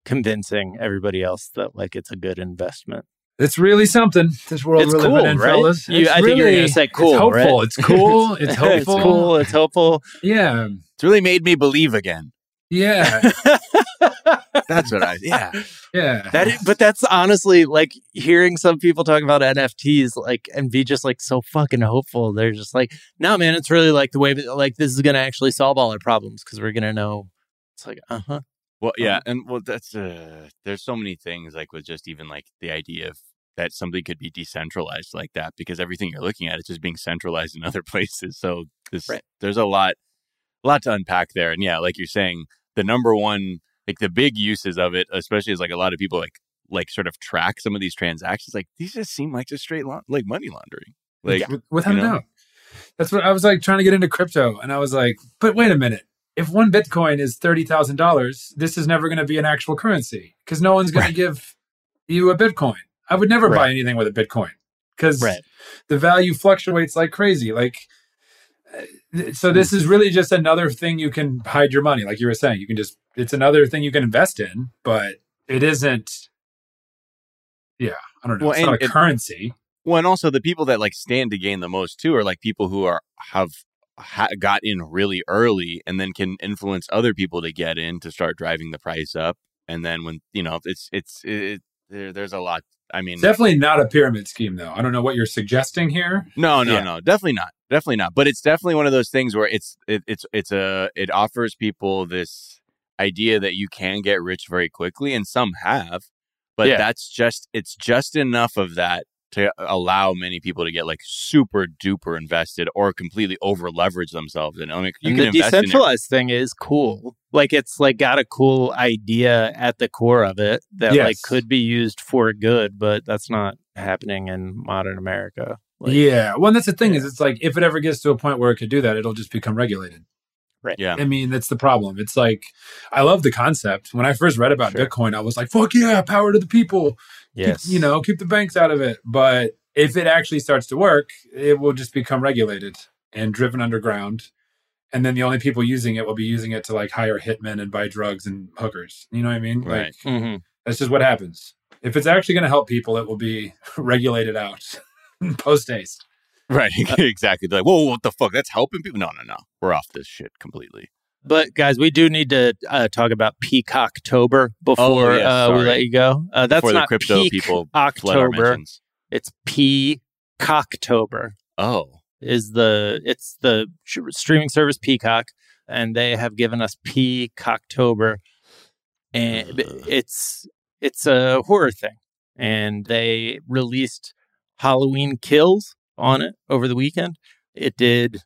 convincing everybody else that like it's a good investment. It's really something. This world It's we're cool, living in, right? fellas. You- It's I think you're gonna say cool, It's hopeful. right? It's cool. [LAUGHS] It's hopeful. it's cool. It's hopeful. Yeah. It's really made me believe again. Yeah. [LAUGHS] That's what I. Yeah. Yeah. That is, but that's honestly like hearing some people talk about NFTs like and be just like so fucking hopeful. They're just like, no, man, it's really like the way that like this is gonna actually solve all our problems because we're gonna know. It's like, uh huh. Well, yeah, Um, and well, that's uh, there's so many things like with just even like the idea of that something could be decentralized like that because everything you're looking at is just being centralized in other [LAUGHS] places. So this Right. there's a lot, a lot to unpack there. And yeah, like you're saying, the number one, like the big uses of it, especially is like a lot of people like like sort of track some of these transactions. Like these just seem like just straight la- like money laundering. Like With- without a doubt. That's what I was like trying to get into crypto. And I was like, but wait a minute. If one Bitcoin is $30,000, this is never going to be an actual currency because no one's going to give you a Bitcoin. I would never buy anything with a Bitcoin because Right. the value fluctuates like crazy. Like, uh, so this is really just another thing you can hide your money. Like you were saying, you can just, it's another thing you can invest in, but it isn't, yeah, I don't know. Well, it's not a it- currency. Well, and also the people that like stand to gain the most too are like people who are have ha- got in really early and then can influence other people to get in to start driving the price up. And then when you know it's it's it, there, there's a lot. I mean, It's definitely not a pyramid scheme, though. I don't know what you're suggesting here. no, no, Yeah. no, definitely not, definitely not. But it's definitely one of those things where it's it, it's it's a it offers people this idea that you can get rich very quickly, and some have, but Yeah. that's just it's just enough of that to allow many people to get like super duper invested or completely over leverage themselves. And I mean, you and can the invest in decentralized thing is cool. Like it's like got a cool idea at the core of it that like could be used for good, but that's not happening in modern America. Like, yeah. Well, and that's the thing Yeah. is, it's like if it ever gets to a point where it could do that, it'll just become regulated. Right. Yeah. I mean, that's the problem. It's like I love the concept. When I first read about Sure. Bitcoin, I was like, "Fuck yeah, power to the people." Keep- Yes. you know, keep the banks out of it. But if it actually starts to work, it will just become regulated and driven underground. And then the only people using it will be using it to like hire hitmen and buy drugs and hookers. You know what I mean? Right. Like hmm that's just what happens. If it's actually going to help people, it will be [LAUGHS] regulated out [LAUGHS] post haste. Right. [LAUGHS] exactly. They're like, whoa, what the fuck? That's helping people? No, no, no. We're off this shit completely. But guys, we do need to uh, talk about Peacocktober before Oh, yeah, uh, we let you go. Uh, that's Before the not crypto peak people October. It's Peacocktober. Oh. is the it's the streaming service Peacock, and they have given us Peacocktober, and Ugh. it's it's a horror thing, and they released Halloween Kills on it over the weekend. It did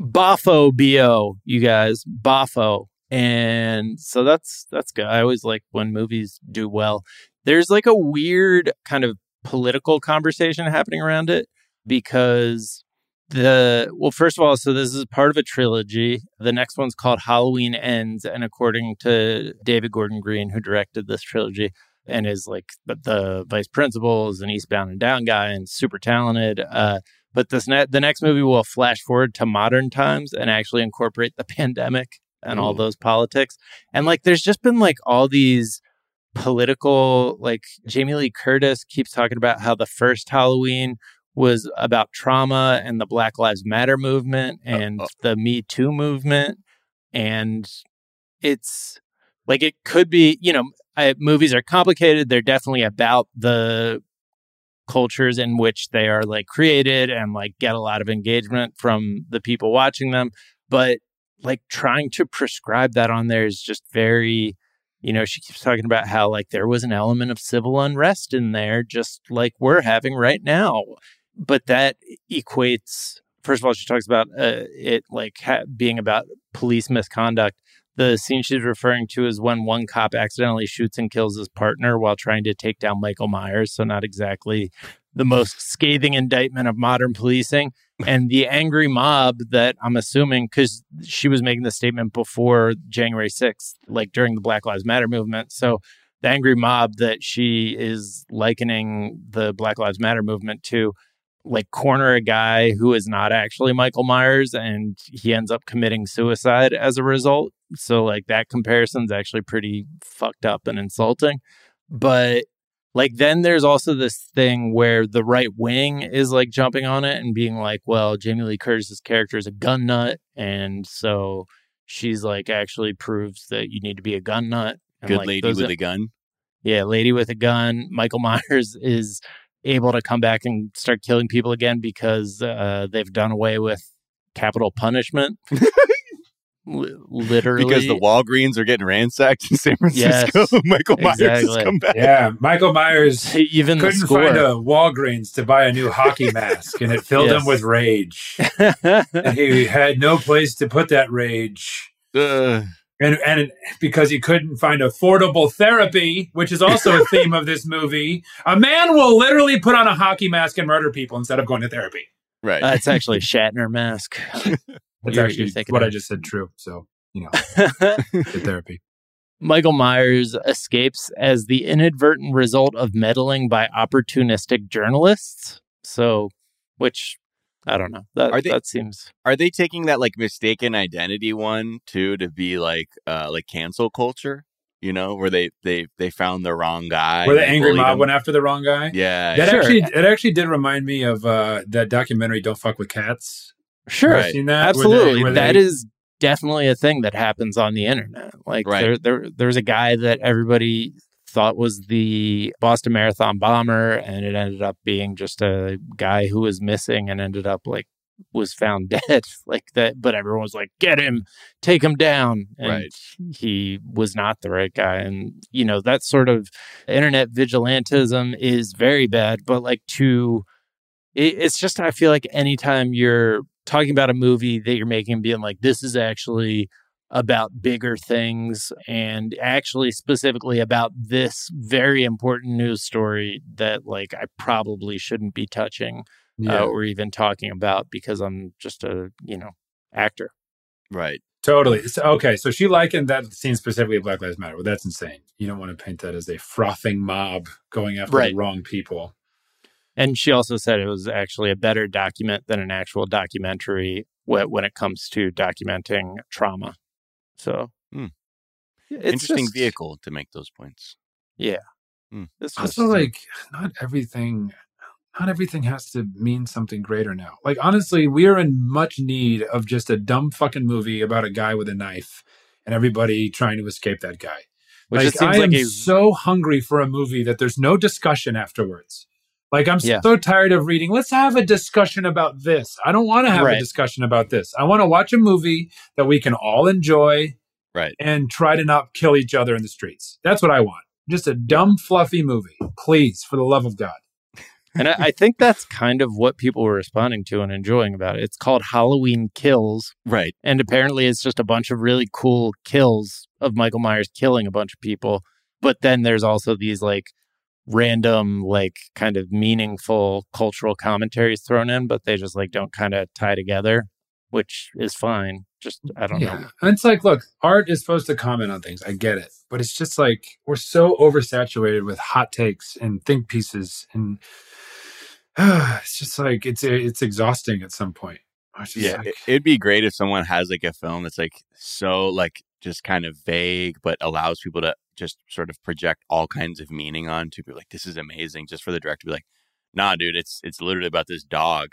Bafo bo, you guys, Bafo, and so that's that's good. I always like when movies do well. There's like a weird kind of political conversation happening around it because the well first of all so this is part of a trilogy the next one's called halloween ends and according to david gordon green who directed this trilogy and is like the, vice principal is an eastbound and down guy and super talented uh, but this ne- the next movie will flash forward to modern times and actually incorporate the [LAUGHS] pandemic and all those politics and like there's just been like all these political like jamie lee curtis keeps talking about how the first halloween was about trauma and the Black Lives Matter movement and uh. the Me Too movement. And it's like it could be, you know, I, movies are complicated. They're definitely about the cultures in which they are like created and like get a lot of engagement from the people watching them. But like trying to prescribe that on there is just very, you know, she keeps talking about how like there was an element of civil unrest in there, just like we're having right now. But that equates, first of all, she talks about uh, it like ha- being about police misconduct. The scene she's referring to is when one cop accidentally shoots and kills his partner while trying to take down Michael Myers. So, not exactly the most scathing indictment of modern policing. And the angry mob that I'm assuming, because she was making the statement before January 6th, like during the Black Lives Matter movement. So, the angry mob that she is likening the Black Lives Matter movement to like corner a guy who is not actually Michael Myers and he ends up committing suicide as a result. So like that comparison's actually pretty fucked up and insulting. But like then there's also this thing where the right wing is like jumping on it and being like, well, Jamie Lee Curtis's character is a gun nut and so she's like actually proves that you need to be a gun nut. And Good like, lady with are- a gun. yeah, lady with a gun. Michael Myers [LAUGHS] is able to come back and start killing people again because uh, they've done away with capital punishment. [LAUGHS] Li- literally, Because the Walgreens are getting ransacked in San Francisco. Yes, [LAUGHS] Michael Myers has exactly. come back. Yeah, Michael Myers [LAUGHS] even couldn't score. find a Walgreens to buy a new hockey [LAUGHS] mask, and it filled Yes. him with rage. And he had no place to put that rage. Ugh. And, and because he couldn't find affordable therapy, which is also a theme of this movie, a man will literally put on a hockey mask and murder people instead of going to therapy. right. Uh, it's actually a Shatner mask. That's You're- actually you're what of- I just said true. So, you know, [LAUGHS] good therapy. Michael Myers escapes as the inadvertent result of meddling by opportunistic journalists. So, which I don't know. That Are they- that seems Are they taking that like mistaken identity one too to be like uh like cancel culture? You know, where they they they found the wrong guy. Where the angry mob him. went after the wrong guy. Yeah. That Sure. actually, it actually did remind me of uh, that documentary "Don't Fuck with Cats." Sure. Right. Seen that? Where they- Absolutely. where That they- is definitely a thing that happens on the internet. Like Right. there there there's a guy that everybody thought was the Boston Marathon bomber and it ended up being just a guy who was missing and ended up like was found [LAUGHS] dead like that but everyone was like get him take him down and Right. he was not the right guy and you know that sort of internet vigilantism is very bad but like to it, it's just I feel like anytime you're talking about a movie that you're making being like this is actually about bigger things and actually specifically about this very important news story that like I probably shouldn't be touching yeah, uh, or even talking about because I'm just a you know actor. Right. totally. So, okay, so she likened that scene specifically to Black Lives Matter. Well, that's insane. You don't want to paint that as a frothing mob going after Right. the wrong people. And she also said it was actually a better document than an actual documentary when it comes to documenting trauma. So, Hmm. it's Interesting just- vehicle to make those points. yeah It's Also, just- like, not everything. Not everything has to mean something greater now. Like, honestly, we are in much need of just a dumb fucking movie about a guy with a knife and everybody trying to escape that guy. which like, just seems I like am a so hungry for a movie that there's no discussion afterwards. Like I'm Yeah. so tired of reading. Let's have a discussion about this. I don't want to have Right. a discussion about this. I want to watch a movie that we can all enjoy Right. and try to not kill each other in the streets. That's what I want. Just a dumb, fluffy movie, please, for the love of God. [LAUGHS] and I, I think that's kind of what people were responding to and enjoying about it. It's called Halloween Kills, Right. and apparently it's just a bunch of really cool kills of Michael Myers killing a bunch of people. But then there's also these like random, like kind of meaningful cultural commentaries thrown in, but they just like don't kind of tie together, which is fine. Just mm, I don't know. And it's like, look, art is supposed to comment on things. I get it. But it's just like we're so oversaturated with hot takes and think pieces and [SIGHS] it's just like it's it's exhausting at some point. Yeah. like- it'd be great if someone has like a film that's like so like just kind of vague, but allows people to just sort of project all kinds of meaning on to be like, this is amazing. Just for the director to be like, nah, dude, it's it's literally about this dog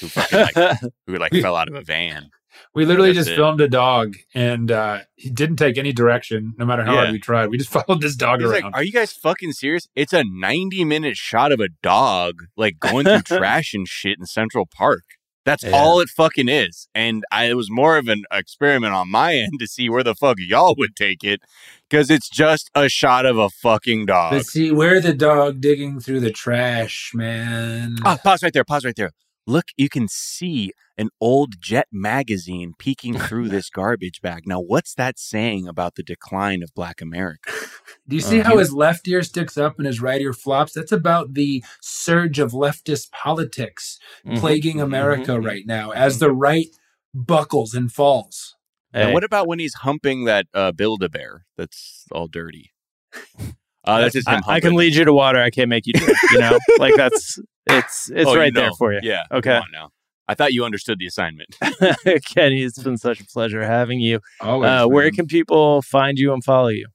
who fucking like [LAUGHS] who like fell out of a van. We literally just it. filmed a dog, and uh, he didn't take any direction, no matter how Yeah. hard we tried. We just [LAUGHS] followed this dog He's around. like, "Are you guys fucking serious? It's a 90 minute shot of a dog like going through [LAUGHS] trash and shit in Central Park. That's Yeah. all it fucking is." And I, it was more of an experiment on my [LAUGHS] end to see where the fuck y'all would take it, because it's just a shot of a fucking dog. But see, we're the dog digging through the trash, man. Ah, pause right there. Pause right there. Look, you can see an old Jet magazine peeking through [LAUGHS] this garbage bag. Now, what's that saying about the decline of Black America? [LAUGHS] Do you see Uh, how his left ear sticks up and his right ear flops? That's about the surge of leftist politics Mhm. plaguing America mhm. right now as the right buckles and falls. And Hey, what about when he's humping that uh, Build-A-Bear that's all dirty? [LAUGHS] Uh, that's just him I, I can lead you to water. I can't make you drink. You know, like that's it's it's Oh, you right there for you. Yeah. Okay. Come on now. I thought you understood the assignment. [LAUGHS] [LAUGHS] Kenny, it's been such a pleasure having you. Always, Uh, where man. can people find you and follow you?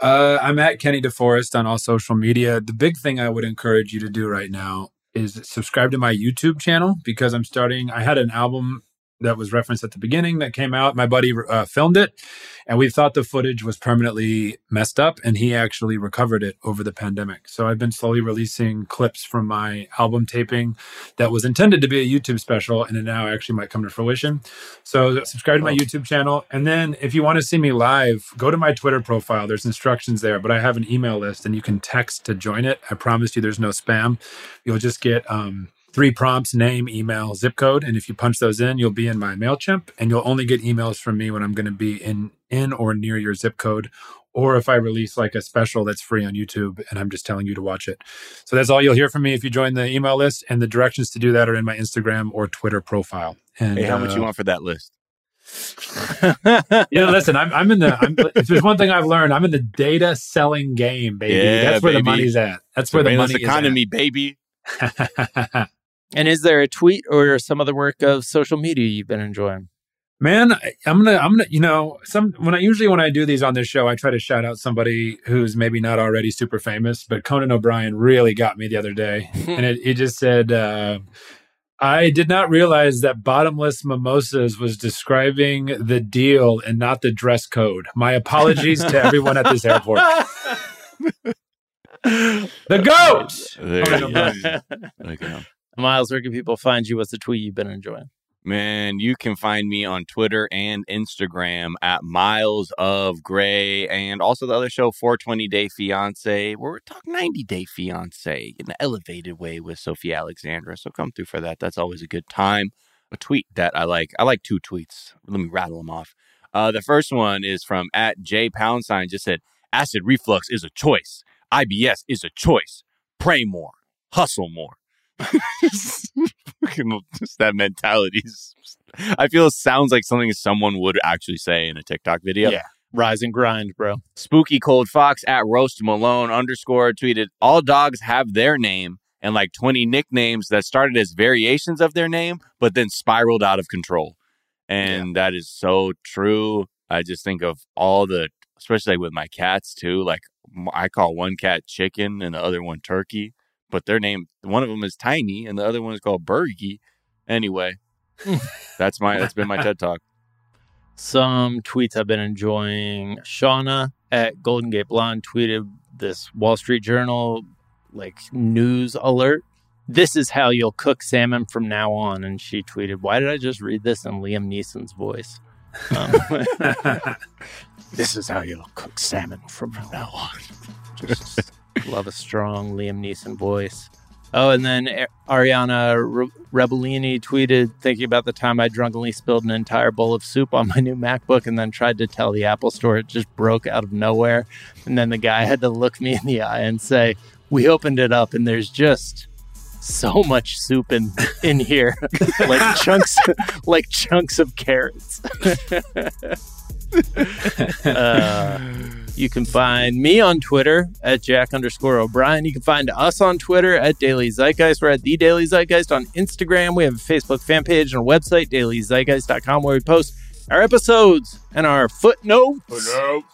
Uh, I'm at Kenny DeForest on all social media. The big thing I would encourage you to do right now is subscribe to my YouTube channel because I'm starting. I had an album that was referenced at the beginning that came out. My buddy uh, filmed it, and we thought the footage was permanently messed up, and he actually recovered it over the pandemic. So I've been slowly releasing clips from my album taping that was intended to be a YouTube special, and it now actually might come to fruition. So subscribe to my YouTube channel, and then if you want to see me live, go to my Twitter profile. There's instructions there, but I have an email list, and you can text to join it. I promise you, there's no spam. You'll just get um, three prompts name email zip code and if you punch those in you'll be in my mailchimp and you'll only get emails from me when i'm going to be in in or near your zip code or if i release like a special that's free on youtube and i'm just telling you to watch it so that's all you'll hear from me if you join the email list and the directions to do that are in my instagram or twitter profile and Hey, how much uh, you want for that list? yeah [LAUGHS] listen i'm, I'm in the I'm, if there's one thing i've learned i'm in the data selling game baby Yeah, that's where the money's at that's where the Surveillance money economy, baby. is [LAUGHS] at. [LAUGHS] and is there a tweet or some other work of social media you've been enjoying? Man, I- I'm gonna, I'm gonna, you know, some when I usually when I do these on this show, I try to shout out somebody who's maybe not already super famous, but Conan O'Brien really got me the other day, [LAUGHS] and it, it just said, uh, "I did not realize that bottomless mimosas was describing the deal and not the dress code. My apologies to everyone at this airport. [LAUGHS] The goat. There Conan you There you go. Miles, where can people find you? What's the tweet you've been enjoying? Man, you can find me on Twitter and Instagram at Miles of Gray, and also the other show, 420 Day Fiance, where we talk 90 Day Fiance in an elevated way with Sophie Alexandra. So come through for that. That's always a good time. A tweet that I like. I like two tweets. Let me rattle them off. Uh, the first one is from at J Pound Sign. Just said, "Acid reflux is a choice. IBS is a choice. Pray more. Hustle more." Just [LAUGHS] that mentality. I feel it sounds like something someone would actually say in a TikTok video. Yeah. Rise and grind, bro. Spooky Cold Fox at Roast Malone underscore tweeted, All dogs have their name and like 20 nicknames that started as variations of their name, but then spiraled out of control. And that is so true. I just think of all the, especially like with my cats too. Like I call one cat chicken and the other one turkey, but their name, one of them is Tiny and the other one is called Bergie. Anyway, [LAUGHS] that's my, that's been my TED Talk. Some tweets I've been enjoying. Shauna at Golden Gate Blonde tweeted this Wall Street Journal like news alert. This is how you'll cook salmon from now on. And she tweeted, Why did I just read this in Liam Neeson's voice? Um, [LAUGHS] [LAUGHS] this is how you'll cook salmon from now on. Just love a strong Liam Neeson voice. Oh, and then Ariana Re- Rebellini tweeted, thinking about the time I drunkenly spilled an entire bowl of soup on my new MacBook and then tried to tell the Apple store it just broke out of nowhere. And then the guy had to look me in the eye and say, We opened it up and there's just so much soup in in here [LAUGHS] like chunks [LAUGHS] like chunks of carrots [LAUGHS] uh, you can find me on Twitter at Jack underscore O'Brien. You can find us on Twitter at Daily Zeitgeist. We're at The Daily Zeitgeist on Instagram. We have a Facebook fan page and a website, dailyzeitgeist.com, where we post our episodes and our footnotes.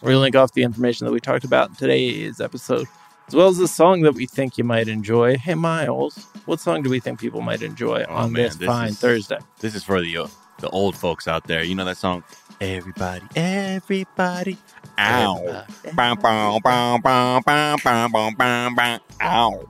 We link off the information that we talked about in today's episode, as well as the song that we think you might enjoy. Hey, Miles, what song do we think people might enjoy Oh, on man, this this fine is- Thursday? This is for the uh, the old folks out there. You know that song, Everybody, Everybody, Ow. Ow.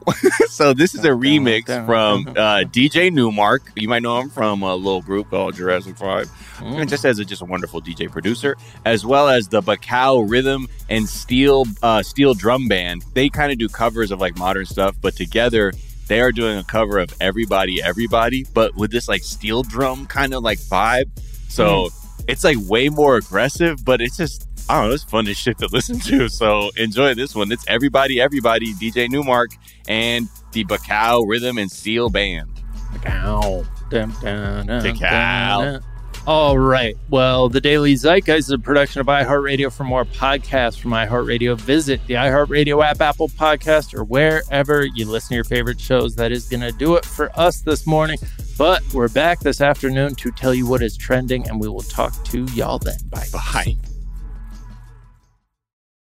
so this is a remix from [LAUGHS] uh, DJ Nu-Mark. You might know him from a little group called Jurassic 5. Mm. And just as a, just a wonderful DJ producer, as well as the Bacao Rhythm and Steel, uh, Steel Drum Band. They kind of do covers of like modern stuff, but together they are doing a cover of Everybody Everybody, but with this like steel drum kind of like vibe. So it's like way more aggressive, but it's just I don't know, it's fun as [LAUGHS] shit to listen to. So enjoy this one. It's Everybody Everybody, DJ Nu-Mark, and the Bacao Rhythm and Steel Band. All right. Well, the Daily Zeitgeist is a production of iHeartRadio. For more podcasts from iHeartRadio, visit the iHeartRadio app, Apple Podcast, or wherever you listen to your favorite shows. That is going to do it for us this morning. But we're back this afternoon to tell you what is trending, and we will talk to y'all then. Bye. Bye.